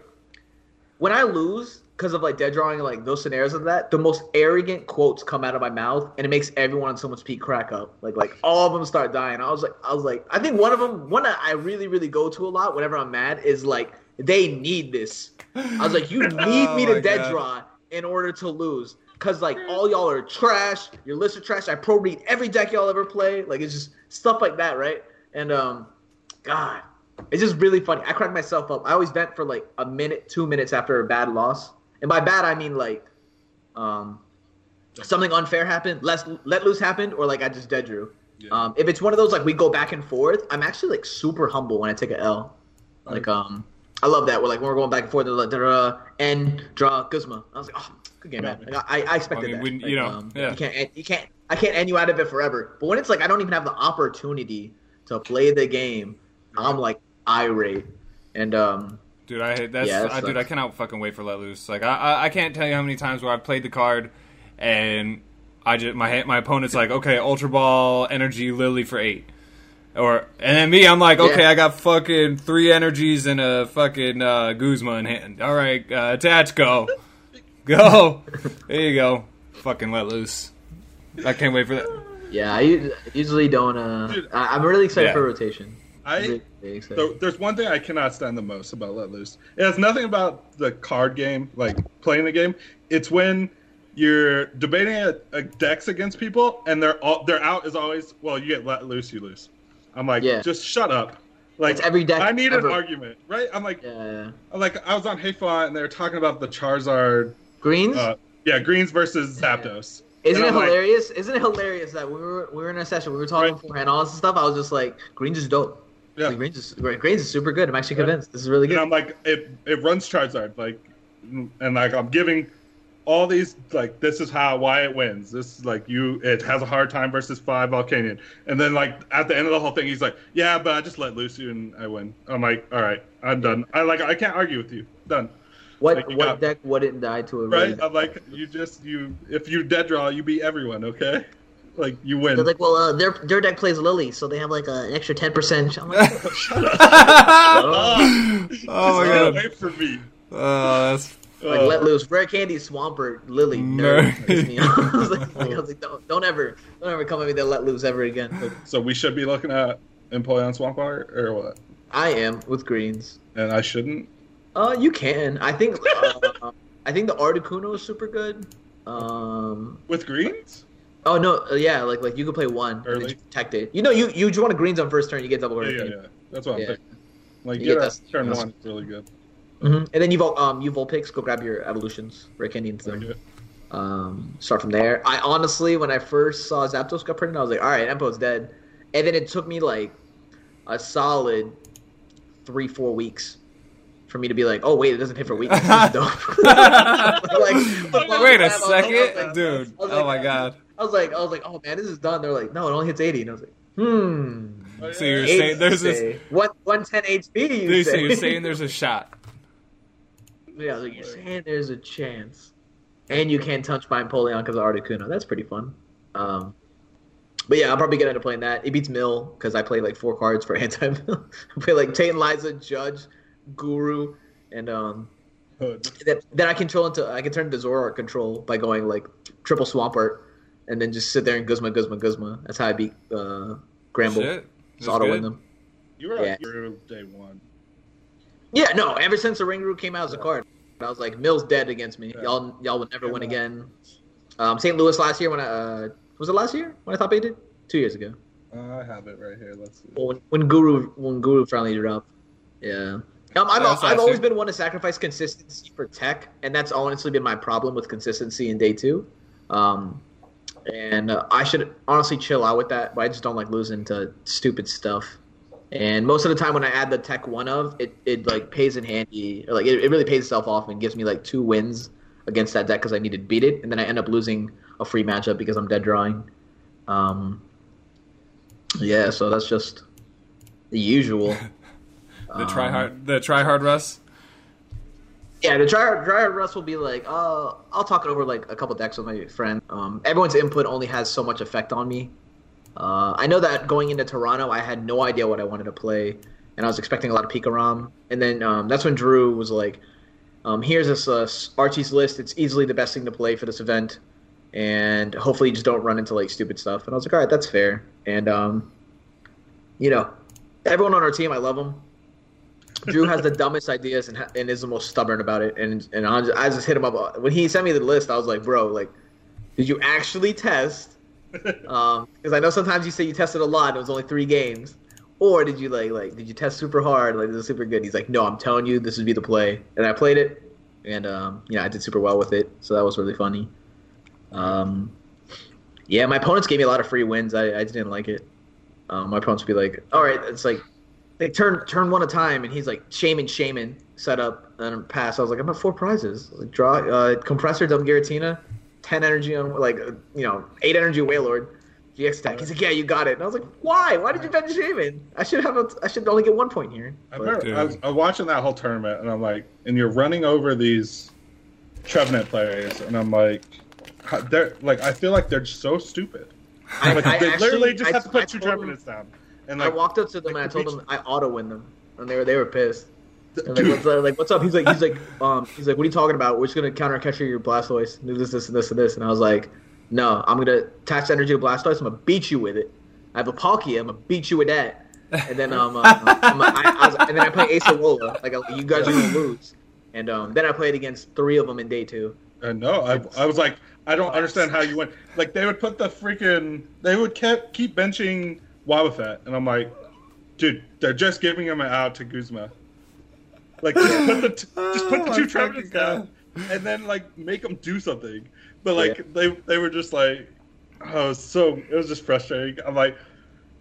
when I lose because of like dead drawing and like those scenarios of that, the most arrogant quotes come out of my mouth, and it makes everyone on someone's peak crack up. Like like all of them start dying. I was like, I was like, I think one of them, one I really really go to a lot whenever I'm mad is like they need this. I was like, you need Oh me to dead God. draw in order to lose. Cause like all y'all are trash. Your list are trash. I pro read every deck y'all ever play. Like it's just stuff like that, right? And um, God, it's just really funny. I crack myself up. I always vent for like a minute, two minutes after a bad loss, and by bad I mean like, um, something unfair happened, less let loose happened, or like I just dead drew. Yeah. Um, if it's one of those like we go back and forth, I'm actually like super humble when I take a L. Like um, I love that. We're like when we're going back and forth, they're like da and draw Guzma. I was like, oh, good game, man. Like, I, I expected I mean, that. when- Like, you know, um, yeah. you can't you can't I can't end you out of it forever. But when it's like I don't even have the opportunity to play the game, I'm like irate. And um, Dude, I that's Yeah, that I, dude. I cannot fucking wait for let loose. Like I, I, I can't tell you how many times where I've played the card, and I just my my opponent's like, okay, Ultra Ball, Energy, Lillie for eight, or and then me, I'm like, okay, Yeah. I got fucking three energies and a fucking uh, Guzma in hand. All right, uh, attach, go, go. There you go. Fucking let loose. I can't wait for that. yeah, I u- usually don't. Uh, I, I'm really excited Yeah. for rotation. I. So there's one thing I cannot stand the most about Let Loose. It has nothing about the card game, like playing the game. It's when you're debating a, a decks against people, and they're all their out is always, well, you get Let Loose, you lose. I'm like, Yeah. just shut up. Like It's every deck I need ever. an argument, right? I'm like, yeah, yeah. I'm like I was on HeyFonte and they were talking about the Charizard, Greens. uh, yeah, greens versus Zapdos. Isn't it I'm like- hilarious? Isn't it hilarious that we were we were in a session, we were talking Right. beforehand, all this stuff. I was just like, Greens is dope. Yeah. Like, Greens is is super good. I'm actually convinced. This is really And good. I'm like, it it runs Charizard, like, and like I'm giving all these like this is how why it wins. This is like you it has a hard time versus five Volcanion, and then like at the end of the whole thing, he's like, yeah, but I just let loose you and I win. I'm like, all right, I'm done. I like I can't argue with you. Done. what like, what got- deck wouldn't die to a Right? I'm like, you just you if you dead draw, you beat everyone. Okay, like you win. They're like, well, uh, their their deck plays Lillie, so they have like uh, an extra ten percent. I'm like, oh, Oh my stay god. away from me. Oh, that's like Uh, let loose, rare candy, Swampert, Lillie, Nerd. nerd. Pissed me. I was like, I was like, don't, don't ever, don't ever come at me. That let loose ever again. so we should be looking at Empoleon Swampert or what? I am with greens. And I shouldn't. Uh, you can. I think. Uh, I think the Articuno is super good. Um. With greens? Oh no. uh, yeah. Like like you could play one and then Early. protect it. You know you you just want a greens on first turn. You get double Yeah, yeah, yeah. That's what I'm Yeah. thinking. Like You get get that that- turn one is really good. And then you vol- um you Vulpix, go grab your evolutions, break Indians Very them. Um, start from there. I honestly, when I first saw Zapdos got printed, I was like, all right, Empo's dead. And then it took me like a solid three, four weeks for me to be like, oh wait, it doesn't hit for weakness. This is like, Wait a time, I was like- I was second, like- dude. I was Oh my god. I was like, I was like, oh man, this is done. They're like, no, it only hits eighty, and I was like, hmm. So you're 80, saying there's this? say. one one ten HP. You so say. you're saying there's a shot? Yeah, like, you're saying there's a chance. And you can't touch my Empoleon because of Articuno. That's pretty fun. Um, but yeah, I'll probably get into playing that. It beats Mill because I play like four cards for anti Mill. I play like Tate Liza, Judge, Guru, and um, Hood. then, then I control into I can turn into Zoroark control by going like triple Swampert, and then just sit there and Guzma, Guzma, Guzma. That's how I beat uh, Gramble. Shit. Just That's auto win good. them. You were Yeah. on day one. Yeah, no. Ever since the Ring Root came out as a card, I was like, Mill's dead against me. Yeah. Y'all, y'all would never Yeah. win again. Um, St. Louis last year when I uh, was it last year when I top eighted? Two years ago. Uh, I have it right here. Let's see. Well, when, when Guru when Guru finally dropped. Yeah. Um, I've, I've last always been one to sacrifice consistency for tech, and that's honestly been my problem with consistency in day two. Um, and uh, I should honestly chill out with that, but I just don't like losing to stupid stuff. And most of the time, when I add the tech one of, it, it like pays in handy, or like it, it really pays itself off and gives me like two wins against that deck because I need to beat it, and then I end up losing a free matchup because I'm dead drawing. Um, yeah, so that's just the usual. The Um, try hard, the try hard Russ. Yeah, the dry dry Russ will be like, uh, I'll talk it over like a couple decks with my friend. Um, everyone's input only has so much effect on me. Uh, I know that going into Toronto, I had no idea what I wanted to play, and I was expecting a lot of Pikarom. And then um, that's when Drew was like, um, "Here's this uh, Archie's list. It's easily the best thing to play for this event, and hopefully you just don't run into like stupid stuff." And I was like, "All right, that's fair." And um, you know, everyone on our team, I love them. Drew has the dumbest ideas and, and is the most stubborn about it. And and I just, I just hit him up when he sent me the list. I was like, bro, like, did you actually test? Um, because I know sometimes you say you tested a lot. and It was only three games. Or did you like like did you test super hard? Like this is super good. He's like, no, I'm telling you, this would be the play. And I played it, and um, yeah, I did super well with it. So that was really funny. Um, yeah, my opponents gave me a lot of free wins. I, I didn't like it. Um, my opponents would be like, all right, it's like they turn turn one at a time, and he's like Shaymin Shaymin set up and pass. I was like, I'm at four prizes. Like draw uh, compressor dumb Giratina, ten energy on like uh, you know eight energy Wailord, GX attack. He's like, yeah, you got it. And I was like, why? Why did you bench Shaymin? I should have a, I should only get one point here. I, But- remember, I, was, I was watching that whole tournament, and I'm like, and you're running over these Trevenant players, and I'm like, they're like, I feel like they're so stupid. I, Like, I they actually- literally just I- have to I put two told them- Trevenants down, and I walked up to them like and I told beach- them I auto win them, and they were they were pissed. And like, what's, like, what's up? He's like, he's like, um, he's like, what are you talking about? We're just gonna counter catcher your Blastoise, do this, this, and this, and this. And I was like, no, I'm gonna attach energy to Blastoise. I'm gonna beat you with it. I have a Palkia. I'm gonna beat you with that. And then um, uh, I'm, I, I was, and then I play Ace Alola. Like you guys are gonna lose. And um, then I played against three of them in day two. Uh, no, I, I was like, I don't understand how you went. Like they would put the freaking, they would kept keep benching Wobbuffet, and I'm like, dude, they're just giving him an out to Guzma. Like just put the t- just put Oh the my two fucking Trevenants down, and then like make them do something. But like Yeah. they they were just like, oh, so it was just frustrating. I'm like,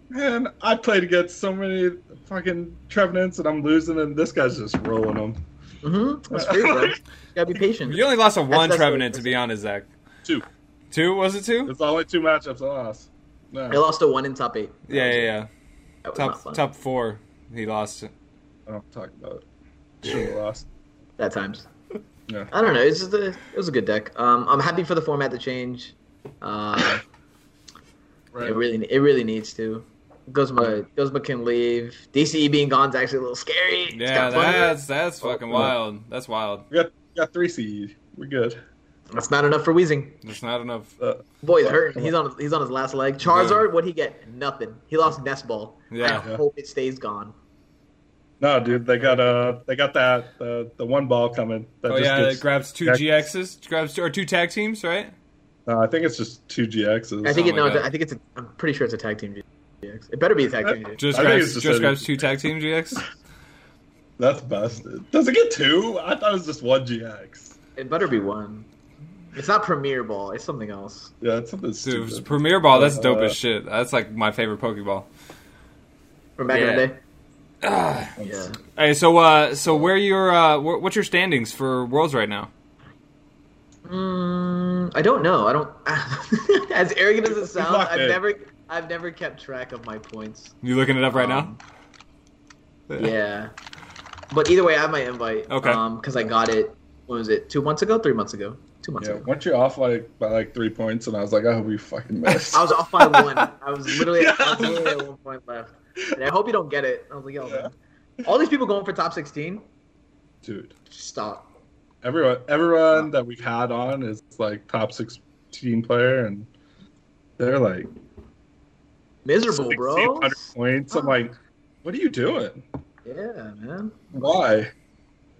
man, I played against so many fucking Trevenants, and I'm losing, and this guy's just rolling them. Mm-hmm. That's free, bro. You gotta be patient. You only lost to one that's Trevenant, to be honest, Zach. Two. Two was it two? It's only two matchups I lost. I No, lost a one in top eight. Yeah, yeah, yeah. That was not Top top four. He lost. I don't talk about it. Should have lost. At times. Yeah. I don't know. It's just a, it was a good deck. Um, I'm happy for the format to change. Uh, Right. It really, it really needs to. Guzma, Guzma can leave. DCE being gone is actually a little scary. Yeah, that's that's fucking Oh, wild. That's wild. We got we got three seed. We're good. That's not enough for Weezing. There's not enough. Uh, Boy, he's hurting. He's on, he's on his last leg. Charizard, what'd he get? Nothing. He lost Nest Ball. Yeah. I Yeah. hope it stays gone. no, dude, they got uh they got that the the one ball coming. That Oh just yeah, gets- it grabs two Jack- GXs, grabs or two tag teams, right? No, I think it's just two GXs. I think Oh it, my no, God. I think it's. A, I'm pretty sure it's a tag team GX. GX. It better be a tag team GX. Just grabs, just, just grabs two tag team GX. That's busted. Does it get two? I thought it was just one GX. It better be one. It's not Premier Ball. It's something else. Yeah, it's something Dude, stupid. Premier Ball, that's dope Uh, as shit. That's like my favorite Pokeball. From back in Yeah. the day. Ah. Yeah. Hey, so uh, so where your uh, what's your standings for Worlds right now? Mm, I don't know. I don't. as arrogant as it sounds, I've in. never, I've never kept track of my points. You looking it up right Um, now? Yeah. But either way, I have my invite. Okay. Um, because I got it. What was it? Two months ago? Three months ago? Two months Yeah, ago. weren't you off like by like three points? And I was like, I hope you fucking missed. I was off by one. I was literally, I was Yeah. at one point left. And I hope you don't get it. I was like, yo, Yeah. all these people going for top sixteen. Dude, Stop. everyone, everyone that we've had on is like top sixteen player, and they're like Miserable, bro. points. I'm like, what are you doing? Yeah, man. Why?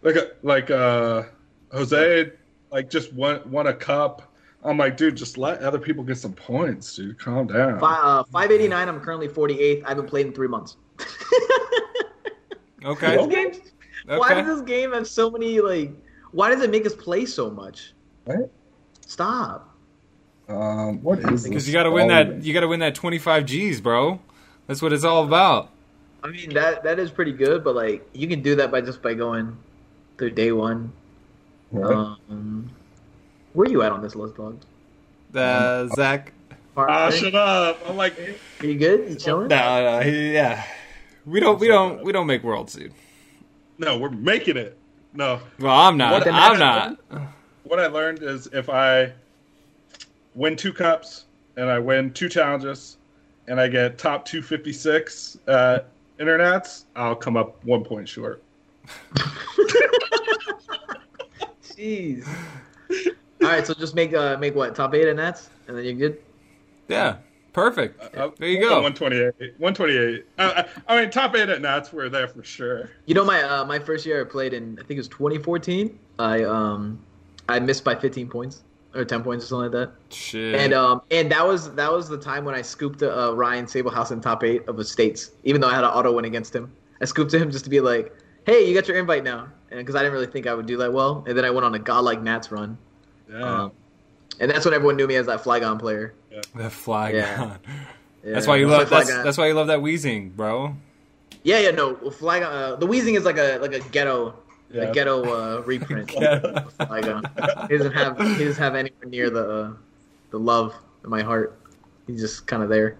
Like, uh, like uh, Jose, like just won won a cup. I'm like, dude, just let other people get some points, dude. Calm down. Fi uh, 589. I'm currently 48th. I haven't played in three months. Okay. This game, Why does this game have so many like? Why does it make us play so much? What? Stop. Um, what is Because you got to win that. You got to win that 25 G's, bro. That's what it's all about. I mean that that is pretty good, but like you can do that by just by going through day one. What? Um, where you at on this list, dog? Uh, Zach. Ah, shut up! I'm like, Are you good? You chilling? No, no, he- yeah. We don't. We don't. We don't make worlds, dude. no, we're making it. No, Well, I'm not. What I'm not. what I learned is if I win two cups and I win two challenges and I get top 256 at internets, I'll come up one point short. Jeez. All right, so just make uh make what top eight and that's and then you're good. Yeah. Perfect. Uh, There you go. 128. 128. Uh, I, I mean, top eight at Nats were there for sure. You know my uh, my first year I played in I think it was 2014. I um I missed by 15 points or 10 points or something like that. Shit. And um and that was that was the time when I scooped uh, Ryan Sabelhaus in top eight of the states, even though I had an auto win against him. I scooped to him just to be like, hey, you got your invite now, and because I didn't really think I would do that well, and then I went on a godlike Nats run, Yeah. um, and that's when everyone knew me as that Flygon player. that flag. Yeah. Yeah, That's why you love. That's, that's why you love that Weezing, bro. yeah, yeah, no, Flygon. Uh, the Weezing is like a like a ghetto, Yeah. a ghetto uh, reprint. Yeah. Flygon. He doesn't have he doesn't have anywhere near the uh, the love in my heart. He's just kind of there.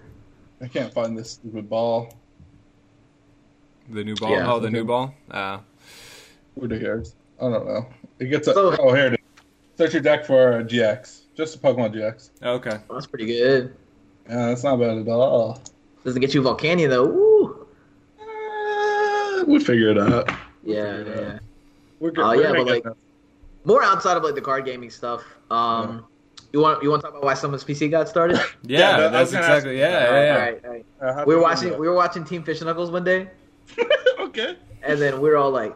I can't find this stupid ball. The new ball. Yeah. oh, the new ball. Uh, Who the cares? I don't know. It gets a, So- oh here it is. Search your deck for a GX. Just a Pokemon GX. okay. Well, that's pretty good. Yeah, that's not bad at all. Doesn't get you Volcanion though. Ooh. Uh, we'll figure it out. Yeah, figure it out. yeah. We're good. Oh, We're yeah, but, like, that. More outside of like the card gaming stuff. Um, you want you want to talk about why someone's PC got started? Yeah, Yeah, that- that's was ask- exactly. Yeah, yeah, yeah. right, all right. Uh, We were watching do we were watching Team Fish and Knuckles one day, okay. and then we were all like,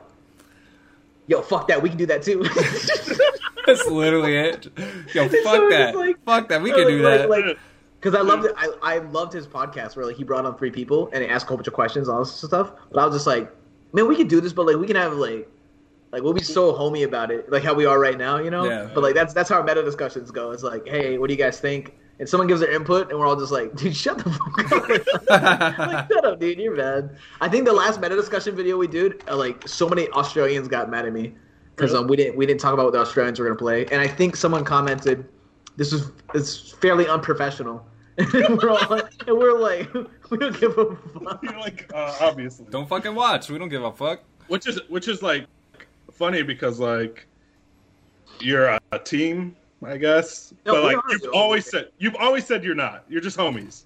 "Yo, fuck that, we can do that too." That's literally it. Yo, fuck it's that. like- fuck that. We can do like- that. like- Because I loved it. I, I loved his podcast where like he brought on three people and he asked a whole bunch of questions, all this stuff. But I was just like, man, we could do this, but like we can have like, like we'll be so homey about it, like how we are right now, you know. Yeah. But like that's that's how our meta discussions go. It's like, hey, what do you guys think? And someone gives their input, and we're all just like, dude, shut the fuck up. like, shut up, dude, you're bad. I think the last meta discussion video we did, uh, like so many Australians got mad at me because um, we didn't we didn't talk about what the Australians were gonna play, and I think someone commented this is it's fairly unprofessional. and we're all and we're like we don't give a fuck. You're like uh, obviously. Don't fucking watch. We don't give a fuck. Which is which is like funny because like you're a, a team, I guess. No, but like you've always said you've always said you're not. You're just homies.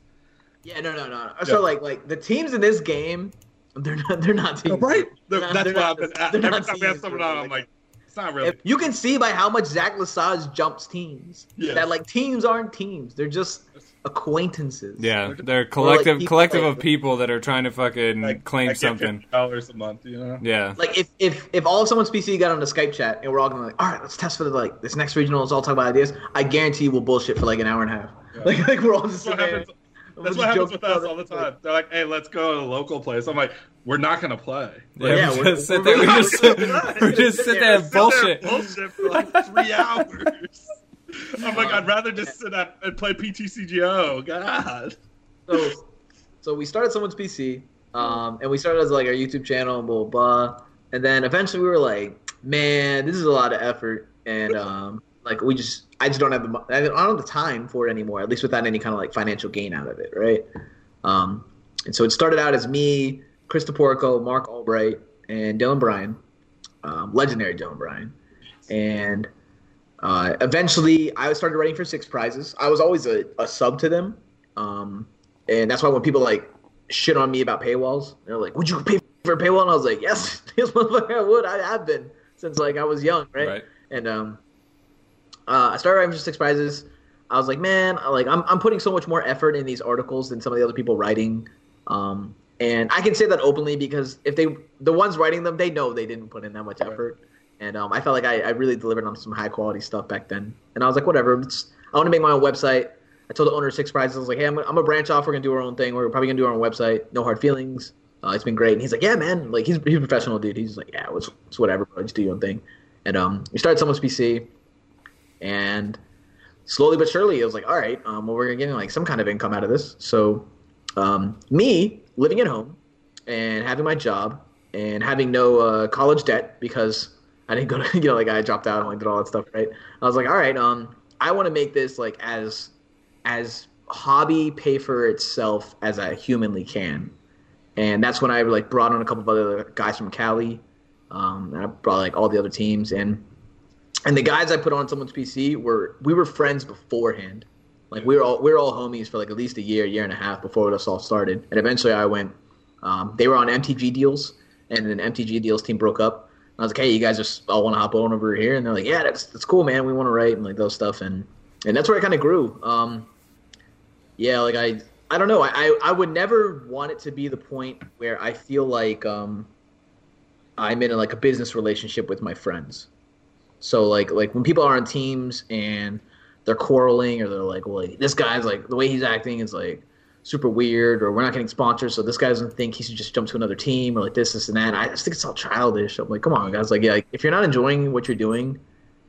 Yeah, no, no, no. Yeah. So like like the teams in this game, they're not they're not teams. Right? They're not- That's they're what not- I've been. Every time we have someone on, I'm like, not really. If you can see by how much Zach Lesage jumps teams Yeah. that like teams aren't teams; they're just acquaintances. Yeah, they're collective people collective of people that are trying to fucking like, claim I something. Dollars a month, you know. Yeah. Like if if if all of someone's PC got on a Skype chat and we're all gonna like, all right, let's test for the like this next regional. Let's all talk about ideas. I guarantee we'll bullshit for like an hour and a half. Yeah. Like like we're all just what sitting happens. That's what happens with us all the time. They're like, "Hey, let's go to a local place." I'm like, "We're not gonna play." Yeah, Yeah, we we're- just sit there. We just, we're- just sit there and Sit there bullshit. bullshit for like three hours. I'm like, I'd rather just sit up and play PTCGO. God. so, so we started someone's PC, um, and we started as like our YouTube channel and blah blah. blah. And then eventually we were like, man, this is a lot of effort, and um, like we just, I just don't have the, I don't have the time for it anymore. At least without any kind of like financial gain out of it, right? Um, and so it started out as me, Chris DePorco, Mark Albright, and Dylan Bryan, um, legendary Dylan Bryan, and uh, eventually I started writing for Six Prizes. I was always a, a sub to them. Um, and that's why when people like shit on me about paywalls, they're like, "Would you pay for a paywall?" And I was like, "Yes, motherfucker, I would. I have been since like I was young, right?" Right. And um, uh, I started writing for Six Prizes. I was like, "Man, like I'm I'm putting so much more effort in these articles than some of the other people writing." Um, and I can say that openly because if they the ones writing them, they know they didn't put in that much effort. And um, I felt like I, I really delivered on some high quality stuff back then. And I was like, whatever. I want to make my own website. I told the owner of Six Prizes, I was like, hey, I'm, I'm gonna branch off. We're gonna do our own thing. We're probably gonna do our own website. No hard feelings. Uh, it's been great. And he's like, yeah, man. Like he's he's a professional dude. He's like, yeah, it's, it's whatever. Bro. Just do your own thing. And um, we started someone's PC, and slowly but surely, it was like, all right, um, well, we're getting like some kind of income out of this. So, um, me living at home and having my job and having no uh, college debt because I didn't go to you know like I dropped out and like did all that stuff right. I was like, all right, um, I want to make this like as as hobby pay for itself as I humanly can, and that's when I like brought on a couple of other guys from Cali. Um, and I brought like all the other teams and and the guys I put on someone's PC were we were friends beforehand. Like we were all we were all homies for like at least a year, year and a half before this all started. And eventually I went. Um, they were on MTG deals, and then MTG deals team broke up. And I was like, hey, you guys just all want to hop on over here, and they're like, yeah, that's that's cool, man. We want to write and like those stuff, and and that's where I kind of grew. Um, yeah, like I I don't know. I, I I would never want it to be the point where I feel like um I'm in a, like a business relationship with my friends. So like like when people are on teams and they're quarreling or they're like, well, like, this guy's like the way he's acting is like super weird, or we're not getting sponsors, so this guy doesn't think he should just jump to another team or like this, this, and that. I just think it's all childish. I'm like, come on, guys. Like, yeah, like, if you're not enjoying what you're doing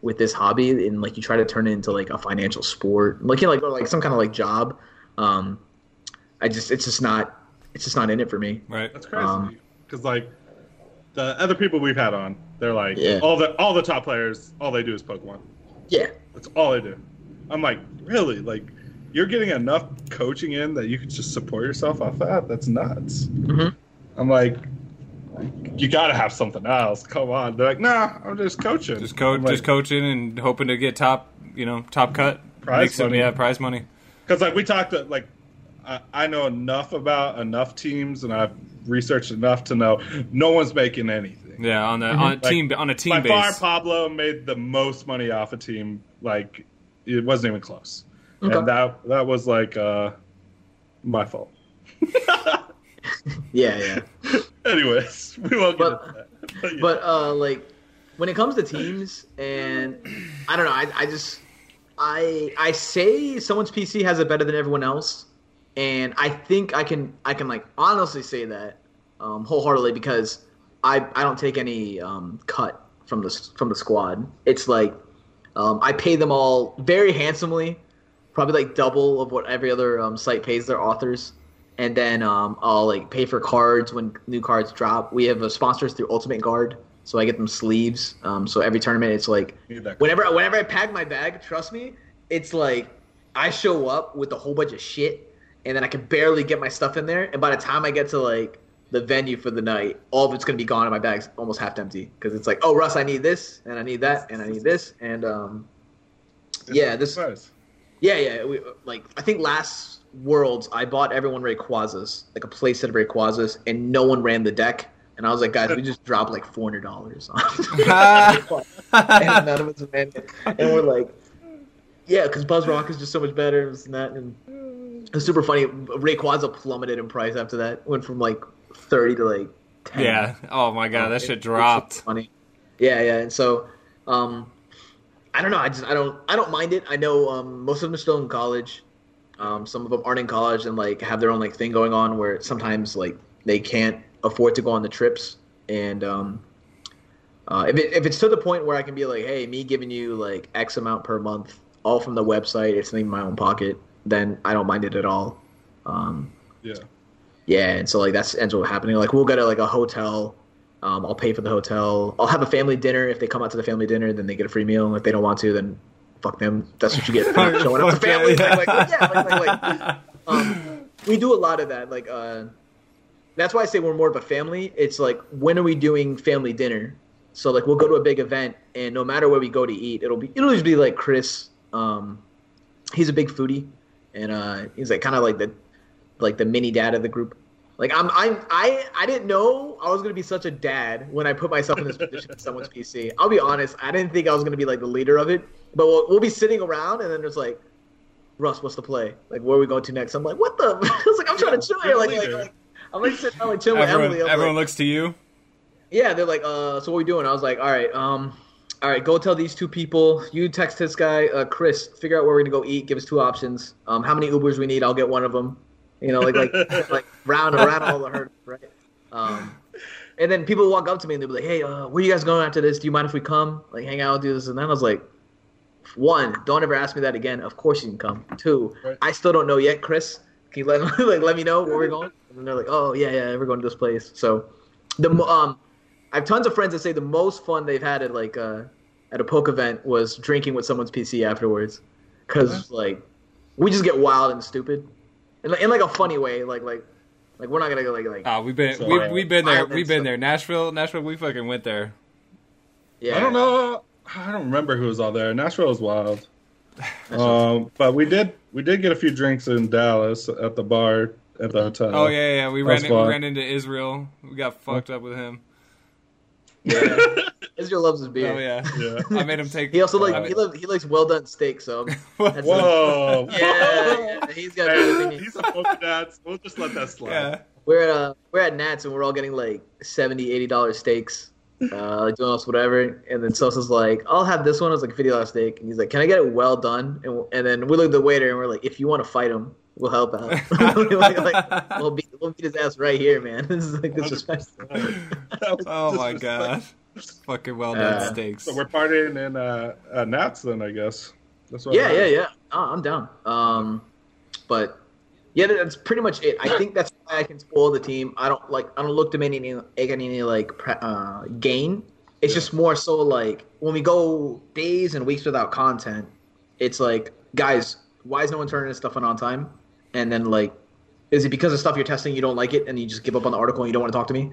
with this hobby and like you try to turn it into like a financial sport, like you know, like or like some kind of like job, um, I just it's just not it's just not in it for me. Right. That's crazy. Um, Because like the other people we've had on, they're like Yeah. all the all the top players, all they do is Pokemon. Yeah, That's all they do. I'm like, really? Like, you're getting enough coaching in that you could just support yourself off that? That's nuts. Mhm. I'm like, you got to have something else. Come on. They're like, nah, I'm just coaching. Just coach, like, just coaching and hoping to get top, you know, top cut. Prize Make some, money. yeah, prize money. Because like we talked, to, like I, I know enough about enough teams, and I've researched enough to know no one's making anything. Yeah, on the on a Like, team on a team By base. far, Pablo made the most money off a team. Like it wasn't even close, Okay. and that that was like uh, my fault. yeah, yeah. Anyways, we won't get But- into that. But, yeah. But uh, like when it comes to teams, and I don't know, I, I just I I say someone's PC has it better than everyone else, and I think I can I can like honestly say that um, wholeheartedly because I I don't take any um, cut from the from the squad. It's like um, I pay them all very handsomely, probably like double of what every other um, site pays their authors. And then um, I'll like pay for cards when new cards drop. We have uh, sponsors through Ultimate Guard, so I get them sleeves. Um, so every tournament, it's like whenever whenever I pack my bag, trust me, it's like I show up with a whole bunch of shit, and then I can barely get my stuff in there. And by the time I get to like the venue for the night, all of it's gonna be gone, and my bag's almost half empty because it's like, oh Russ, I need this, and I need that, and I need this, and um, yeah, this Nice. yeah, yeah. We, like I think last Worlds, I bought everyone Rayquazas, like a play set of Rayquazas, and no one ran the deck. And I was like, guys, we just dropped like four hundred dollars on, and none of us ran it. And we're like, yeah, because Buzz Rock is just so much better, and that, and and it's super funny. Rayquaza plummeted in price after that, went from like thirty to like ten. yeah. Oh my god, that It- shit dropped. Funny. Yeah, yeah. And so, um, I don't know. I just I don't I don't mind it. I know um, most of them are still in college. Um, some of them aren't in college and like have their own like thing going on where sometimes like they can't afford to go on the trips. And um, uh, if it, if it's to the point where I can be like, hey, me giving you like X amount per month, all from the website, it's in my own pocket, then I don't mind it at all. Um, Yeah. yeah, and so like that's ends up happening. Like we'll go to like a hotel. Um, I'll pay for the hotel. I'll have a family dinner. If they come out to the family dinner, then they get a free meal. If they don't want to, then fuck them. That's what you get for showing up to family. yeah. Like, like, yeah, like, like, like, um, we do a lot of that. Like, uh, that's why I say we're more of a family. It's like when are we doing family dinner? So like we'll go to a big event, and no matter where we go to eat, it'll be it'll always be like Chris. Um, he's a big foodie, and uh, he's like kind of like the like the mini dad of the group. Like I'm, I'm, I, I didn't know I was gonna be such a dad when I put myself in this position with someone's PC. I'll be honest, I didn't think I was gonna be like the leader of it. But we'll, we'll be sitting around, and then there's like, Russ, what's the play? Like, where are we going to next? I'm like, what the? I was like, I'm trying to chill here. Like, like, leader. like I'm like sitting down like chilling with everyone, Emily. I'm everyone like, looks to you. yeah, they're like, uh, so what are we doing? I was like, all right, um, all right, go tell these two people. You text this guy, uh, Chris, figure out where we're gonna go eat. Give us two options. Um, how many Ubers we need? I'll get one of them. You know, like like like round around all the hurdles, right? Um, and then people walk up to me and they'll be like, hey, uh, where you guys going after this? Do you mind if we come? Like, hang out, do this, and then I was like. One, don't ever ask me that again. Of course you can come. Two, Right. I still don't know yet, Chris. Can you let like let me know where we're going? And they're like, oh yeah, yeah, we're going to this place. So, the um, I have tons of friends that say the most fun they've had at like uh, at a poke event was drinking with someone's PC afterwards, because like we just get wild and stupid, in, like- in like a funny way. Like like like we're not gonna go like like Oh, we've been So, we, we've been there. We've been of- there. Nashville, Nashville. We fucking went there. yeah. I don't know. I don't remember who was all there. Nashville was wild. Um, but we did we did get a few drinks in Dallas at the bar at the hotel. Oh yeah, yeah. We That ran in, we ran into Israel. We got fucked up with him. Yeah. Israel loves his beer. Oh yeah. Yeah. I made him take. He also like I he, mean- loves, he likes well done steak. So that's Whoa. yeah, yeah, he's got Man, everything. he's a polka dots. We'll just let that slide. yeah. We're at uh, we're at Nats and we're all getting like 70 80 dollar steaks, uh, like doing us whatever. And then Sosa's like, "I'll have this one." It's like a fifty dollar steak, and he's like, "Can I get it well done?" And, and then we look at the waiter and we're like, "If you want to fight him, we'll help out. like, like, we'll beat we'll beat his ass right here, man. This is like disrespectful." That was Oh my disrespectful. god. Fucking well done Uh, steaks. So we're partying in uh, at Nats then, I guess. That's what I Yeah, yeah, yeah. Oh, I'm down. Um, but yeah, that's pretty much it. I think that's why I can spoil the team. I don't like. I don't look to make any, make any like uh, gain. It's Yeah. just more so like when we go days and weeks without content. It's like, guys, why is no one turning this stuff in on time? And then like, is it because of stuff you're testing you don't like it and you just give up on the article and you don't want to talk to me?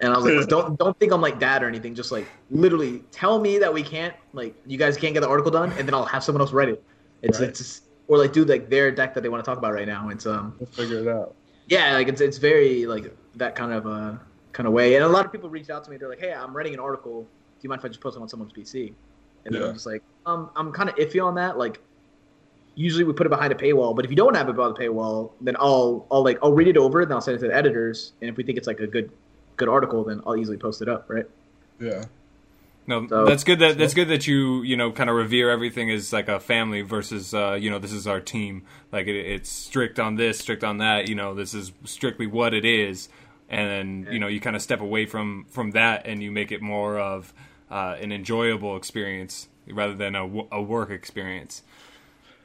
And I was like, don't don't think I'm like that or anything. Just like literally tell me that we can't like you guys can't get the article done, and then I'll have someone else write it. It's Right. it's or like do like their deck that they want to talk about right now. It's um We'll figure it out. yeah like it's it's very like that kind of uh kind of way. And a lot of people reach out to me. They're like, hey, I'm writing an article. Do you mind if I just post it on someone's PC? And then I'm just like, um, I'm kind of iffy on that. Like, usually we put it behind a paywall, but if you don't have it behind a paywall, then I'll I'll like I'll read it over, then I'll send it to the editors, and if we think it's like a good good article, then I'll easily post it up, right? Yeah. No, So- that's good. That that's good that you you know kind of revere everything as like a family versus uh, you know this is our team. Like it, it's strict on this, strict on that. You know this is strictly what it is, and then you know you kind of step away from from that and you make it more of uh, an enjoyable experience rather than a, a work experience.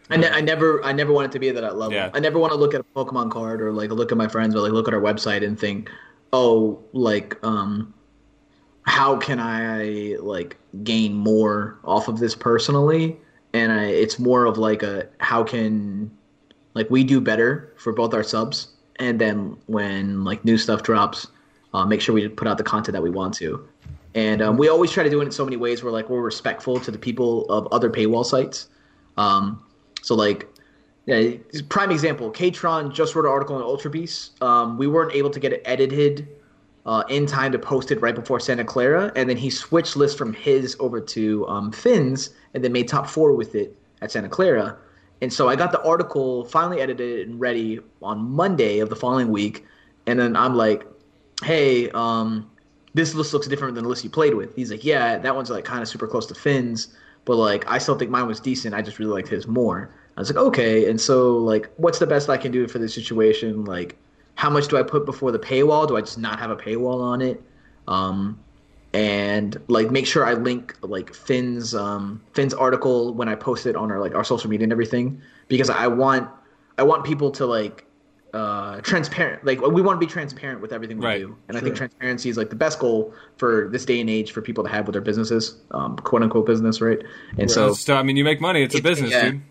I, ne- I never I never wanted to be at that level. Yeah. I never want to look at a Pokemon card or like look at my friends or like look at our website and think, oh, like um, how can I like gain more off of this personally? And I, it's more of like a how can like we do better for both our subs, and then when like new stuff drops, uh, make sure we put out the content that we want to. And um, we always try to do it in so many ways where like we're respectful to the people of other paywall sites. Um, so like, yeah, prime example, Katron just wrote an article on Ultra Beast. Um, we weren't able to get it edited uh, in time to post it right before Santa Clara, and then he switched lists from his over to um, Finn's, and then made top four with it at Santa Clara. And so I got the article finally edited and ready on Monday of the following week, and then I'm like, hey, um, this list looks different than the list you played with. He's like, yeah, that one's like kind of super close to Finn's, but like I still think mine was decent. I just really liked his more. I was like, okay. And so, like, what's the best I can do for this situation? Like, how much do I put before the paywall? Do I just not have a paywall on it? Um, and like make sure I link like Finn's um, Finn's article when I post it on our like our social media and everything because I want I want people to like uh, transparent. Like we want to be transparent with everything we Right. do, and I think transparency is like the best goal for this day and age for people to have with their businesses, um, quote unquote business, right? And so So, I mean, you make money. It's a business, yeah. dude.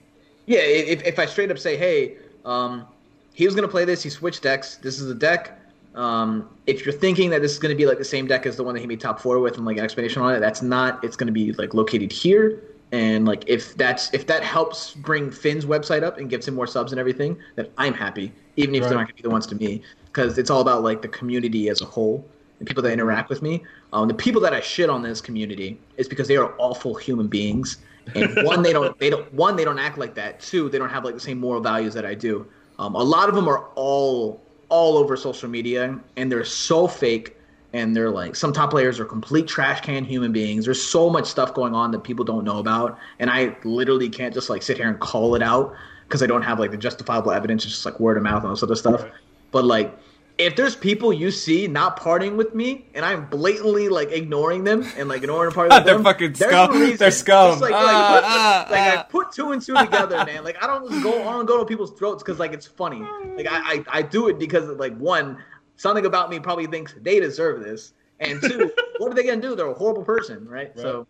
yeah, if, if I straight up say, hey, um, he was gonna play this, he switched decks. This is the deck. Um, if you're thinking that this is gonna be like the same deck as the one that he made top four with, and like an explanation on it, that's not. It's gonna be like located here. And like if that's if that helps bring Finn's website up and gives him more subs and everything, then I'm happy. Even if they're not gonna be the ones to me, because it's all about like the community as a whole and people that interact with me. Um, the people that I shit on this community is because they are awful human beings. And one, they don't they don't one they don't act like that. Two, they don't have like the same moral values that I do. Um, a lot of them are all all over social media, and they're so fake. And they're like some top players are complete trash can human beings. There's so much stuff going on that people don't know about, and I literally can't just like sit here and call it out because I don't have like the justifiable evidence. It's just like word of mouth and all this other stuff. Right. But like, if there's people you see not partying with me, and I'm blatantly like ignoring them and like ignoring a party with They're them, fucking scum. They're scum. Just, like, like, Ah, ah, like, I ah. put two and two together, man. Like I don't just go, I don't go to people's throats because like it's funny. Like I, I, I do it because like one, something about me probably thinks they deserve this, and two, what are they gonna do? They're a horrible person, right? So.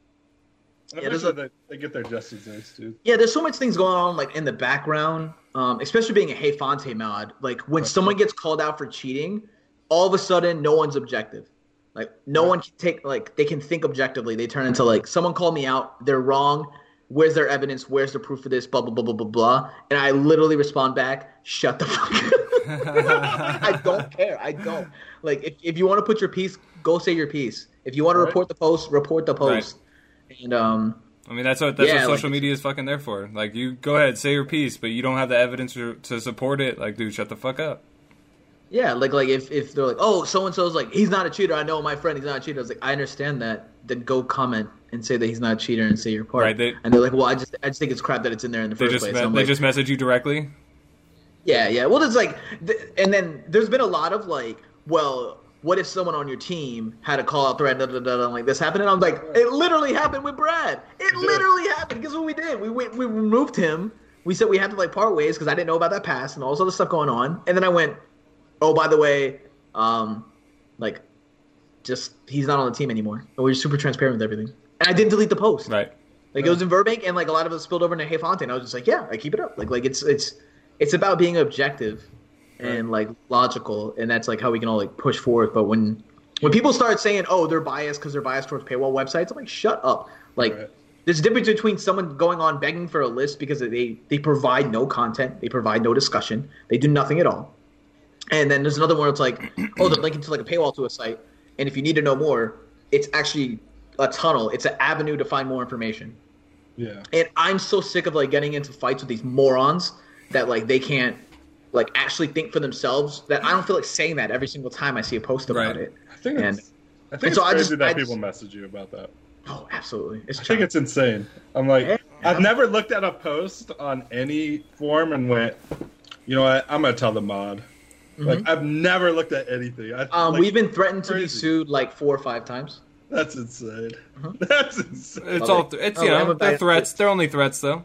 Yeah, there's eventually they, they get their just desserts, dude. Yeah, there's so much things going on like in the background, um, especially being a HeyFonte mod. Like when someone gets called out for cheating, all of a sudden no one's objective. Like no one can take like they can think objectively. They turn into like someone called me out, they're wrong. Where's their evidence? Where's the proof of this? Blah blah blah blah blah blah. And I literally respond back, shut the fuck up. I don't care. I don't. Like if, if you want to put your piece, go say your piece. If you want to Right. report the post, report the post. And um I mean, that's what that's Yeah, what like- social media is fucking there for. Like, you go ahead, say your piece, but you don't have the evidence to, to support it. Like, dude, shut the fuck up. Yeah, like like if, if they're like, oh, so and so's like, he's not a cheater. I know my friend, he's not a cheater. I was like, I understand that. Then go comment and say that he's not a cheater and say your part. Right, they- and they're like, well, I just I just think it's crap that it's in there in the first just place. me- I'm they like, just message you directly. yeah, yeah. Well, it's like, th- and then there's been a lot of like, well, what if someone on your team had a call out thread, da, da, da, da, like this happened? And I'm like, it literally happened with Brad. It literally happened. Guess what we did? We went, we removed him. We said we had to like part ways because I didn't know about that pass and all this other stuff going on. And then I went, oh, by the way, um, like, just he's not on the team anymore. And we were super transparent with everything. And I didn't delete the post. Right. Like it was in Burbank, and like a lot of it spilled over into HeyFonte, and I was just like, yeah, I keep it up. Like like it's it's it's about being objective and like logical, and that's like how we can all like push forward. But when when people start saying, oh, they're biased because they're biased towards paywall websites, I'm like, shut up. Like Right. there's a difference between someone going on begging for a list because they they provide no content, they provide no discussion, they do nothing at all. And then there's another one where it's like, oh, they're linking to like a paywall to a site, and if you need to know more, it's actually a tunnel. It's an avenue to find more information. Yeah. And I'm so sick of like getting into fights with these morons that like they can't like actually think for themselves. That I don't feel like saying that every single time I see a post about Right. it. I think And- it's, I think it's so I crazy just- that I people just- message you about that. Oh, absolutely. It's I think it's insane. I'm like, Yeah. I've never looked at a post on any form and went, you know what? I'm gonna tell the mod. Like, I've never looked at anything. I, Mm-hmm. um, like, we've been threatened to be sued like four or five times. That's insane. Uh-huh. That's insane. It's Oh, all. they- It's oh, you know, they're bad- threats. They're only threats, though.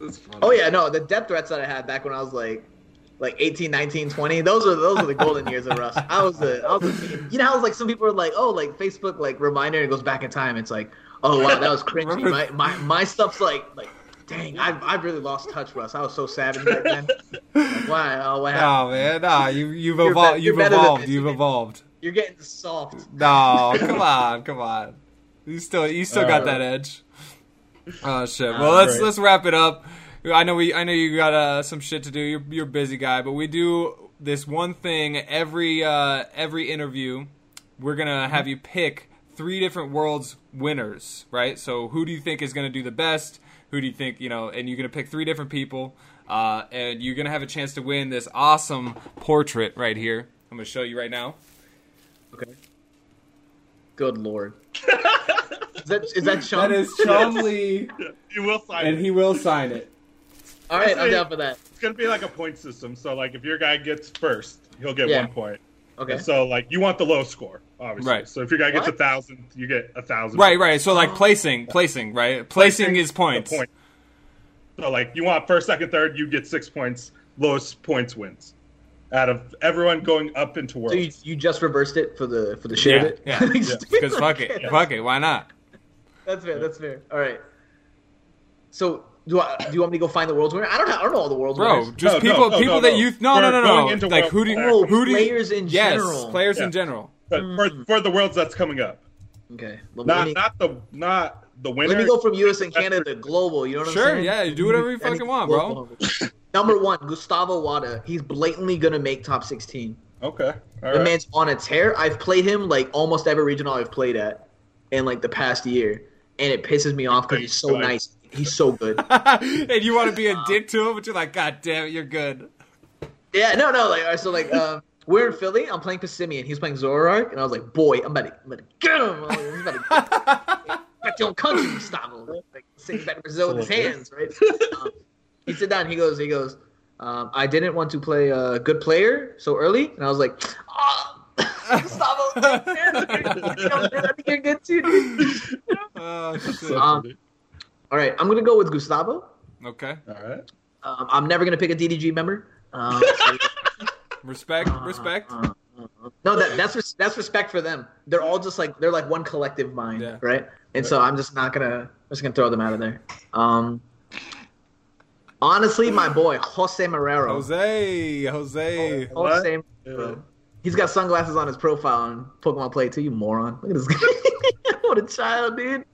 That's funny. Oh yeah, no, the death threats that I had back when I was like like 18, 19, 20, those are those are the golden years of Russ. I was the was the, you know how like some people are like, oh like Facebook like reminder it goes back in time. It's like, oh wow, that was cringy. my, my my stuff's like like dang, I I really lost touch, Russ. I was so savage back then. Like, wow, oh, what happened? No, man. Nah, you you've You're evolved. be- you're You've evolved. You've evolved. You're getting soft. No, come on, come on. You still, you still got Uh, that edge. Oh shit. Well, let's great. let's wrap it up. I know we, I know you got uh, some shit to do. You're you're a busy guy, but we do this one thing every uh, every interview. We're gonna have you pick three different worlds winners, right? So who do you think is gonna do the best? Who do you think you know? And you're gonna pick three different people, uh, and you're gonna have a chance to win this awesome portrait right here. I'm gonna show you right now. Okay. Good lord. is that is that Sean? Sean Lee. You will sign it. and it. he will sign it. All right, I'm Actually- down for that. It's gonna be like a point system. So like, if your guy gets first, he'll get Yeah. one point. Okay. And so like, you want the low score, obviously. Right. So if your guy gets What? a thousand, you get a thousand. Right, right. So like oh. placing, placing, right? Placing is the points. point. So like, you want first, second, third, you get six points. Lowest points wins. Out of everyone going up into worlds. So you, you just reversed it for the for the shit of Yeah, it. yeah. Because fuck it, fuck it. Why not? That's fair. That's fair. All right. So do I? Do you want me to go find the world's winner? I don't. Know, I don't know all the world's Bro, winners. just No, people, no, no, people no, that no. you no, We're no, no, no. Like who do you, Oh, who do you, players in yes, general. players in general. But for, hmm. for the worlds that's coming up, Okay. Let me, let not me, not the not the winner. let me go from U.S. and Canada to global. You know what I'm Sure, saying? yeah, you do whatever you fucking want, bro. Global. Number one, Gustavo Wada. He's blatantly gonna make top 16. Okay, all The right. man's on a tear. I've played him like almost every regional I've played at in like the past year, and it pisses me off because he's so Good. nice. He's so good. and you want to be a dick to him, but you're like, God damn it, you're good. Yeah, no, no. Like, alright, so like, um, we're in Philly. I'm playing Passimian. He's playing Zoroark, and I was like, boy, I'm about to, I'm about to get him. I'm like, He's about to get, get your own country, Gustavo. Like, sitting back in Brazil with his hands, right? Um, he sit down. He goes, he goes. Um, I didn't want to play a good player so early, and I was like, oh, Gustavo, I think you're good too. Dude. Oh. So Um. All right, I'm gonna go with Gustavo. Okay, all right. Um, I'm never gonna pick a DDG member. Um, so- respect, respect. Uh, uh, uh, no, that that's res- that's respect for them. They're all just like they're like one collective mind, Yeah. right? And so I'm just not gonna I'm just gonna throw them out of there. Um, honestly, my boy Jose Marrero. Jose, Jose. Jose What? Marrero. He's got sunglasses on his profile on Pokemon Play too. You moron! Look at this guy. what a child, dude.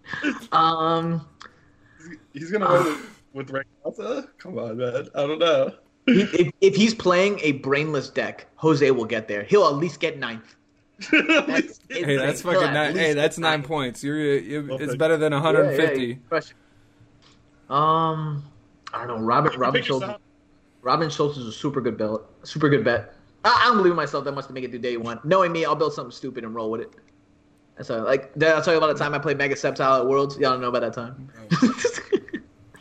Um, He's gonna win with, with Rayquaza? Come on, man. I don't know. he, if, if he's playing a brainless deck, Jose will get there. He'll at least get ninth. That's Hey, that's fucking nine. Hey, that's get nine points. You're, you're Well, it's better than 150. yeah, crush it. Um, I don't know. Robin Robin Schultz. yourself. Robin Schultz is a super good bet. Super good bet. I, I don't believe in myself that much to make it through day one. Knowing me, I'll build something stupid and roll with it. That's all. Like I'll tell you about the time I played Mega Sceptile at Worlds. Y'all don't know about that time. Oh,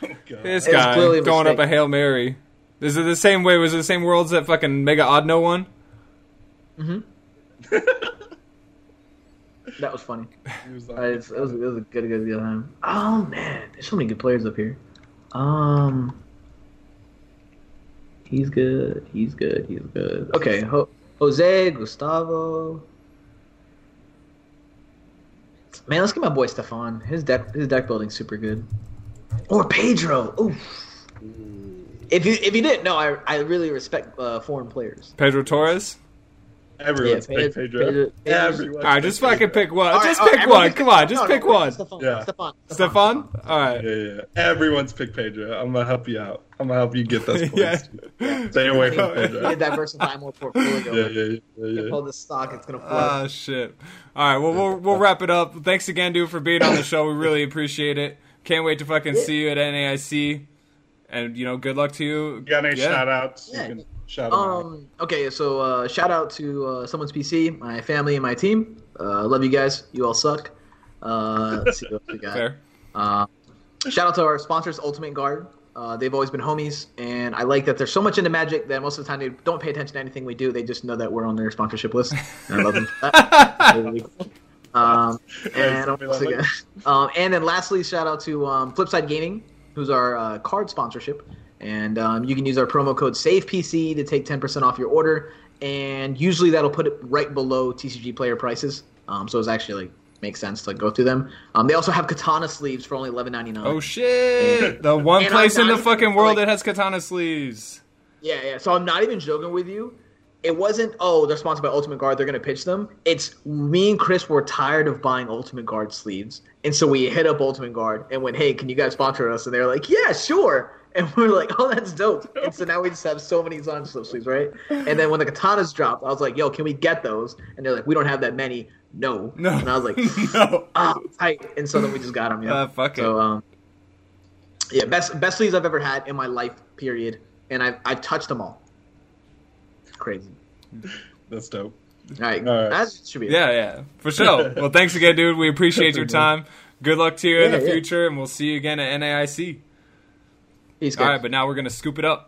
God. This guy clearly a going up a hail mary. Is it the same way? Was it the same worlds that fucking Mega Oddno won? Mhm. That was funny. He was like- it's- it, was, it was a good, good, good time. Oh man, there's so many good players up here. Um, he's good. He's good. He's good. Okay, Ho- Jose Gustavo. Man, let's get my boy Stefan. His deck, his deck building's super good. Or Pedro. Ooh. If you if you didn't know, I I really respect uh, foreign players. Pedro Torres. Everyone's Yeah, pick Pedro- Pedro. Pedro- Everyone's All right, just fucking pick one. All right, just all right, pick everyone one. pick- Come on, just no, pick no, one. Stefan, Yeah. Stefan, Stefan. All right. Yeah, yeah, yeah. Everyone's pick Pedro. I'm gonna help you out. I'm gonna help you get those Yeah. points. Stay away from Pedro. to diversify more portfolio. Yeah, yeah, yeah, yeah. You pull the stock, it's gonna float. Ah, shit. All right, well, we'll we'll wrap it up. Thanks again, dude, for being on the show. We really appreciate it. Can't wait to fucking see you at NAIC. And you know, good luck to you. You got any Yeah. shout outs? Yeah. You can shout out. Um. Okay. So uh, shout out to uh, someone's PC, my family, and my team. Uh, love you guys. You all suck. Uh, let's see what we got. Fair. Uh, shout out to our sponsors, Ultimate Guard. Uh, they've always been homies, and I like that they're so much into Magic that most of the time they don't pay attention to anything we do. They just know that we're on their sponsorship list, and I love them. For that. Really cool. um, and once again, um, and then lastly, shout out to um, Flipside Gaming, who's our uh, card sponsorship, and um, you can use our promo code SAVEPC to take ten percent off your order, and usually that'll put it right below TCG player prices. Um, so it's actually like makes sense to go through them. Um, they also have katana sleeves for only eleven ninety nine. Oh shit! The one place in the fucking world like- that has katana sleeves. Yeah, yeah. So I'm not even joking with you. It wasn't, oh, they're sponsored by Ultimate Guard, they're going to pitch them. It's me and Chris were tired of buying Ultimate Guard sleeves. And so we hit up Ultimate Guard and went, hey, can you guys sponsor us? And they were like, yeah, sure. And we are like, oh, that's dope. And so now we just have so many Sonic Slip sleeves, right? And then when the katanas dropped, I was like, yo, can we get those? And they're like, we don't have that many. No. No. And I was like, no. ah, tight. And so then we just got them. Yeah. Uh, fuck it. So, um, yeah, best best sleeves I've ever had in my life, period. And I've, I've touched them all. Crazy. That's dope. All right. All right. That should be it. Yeah, yeah, for sure. well, thanks again, dude. We appreciate your time. Good luck to you in the yeah. future, and we'll see you again at NAIC. He's good. All right, but now we're gonna scoop it up.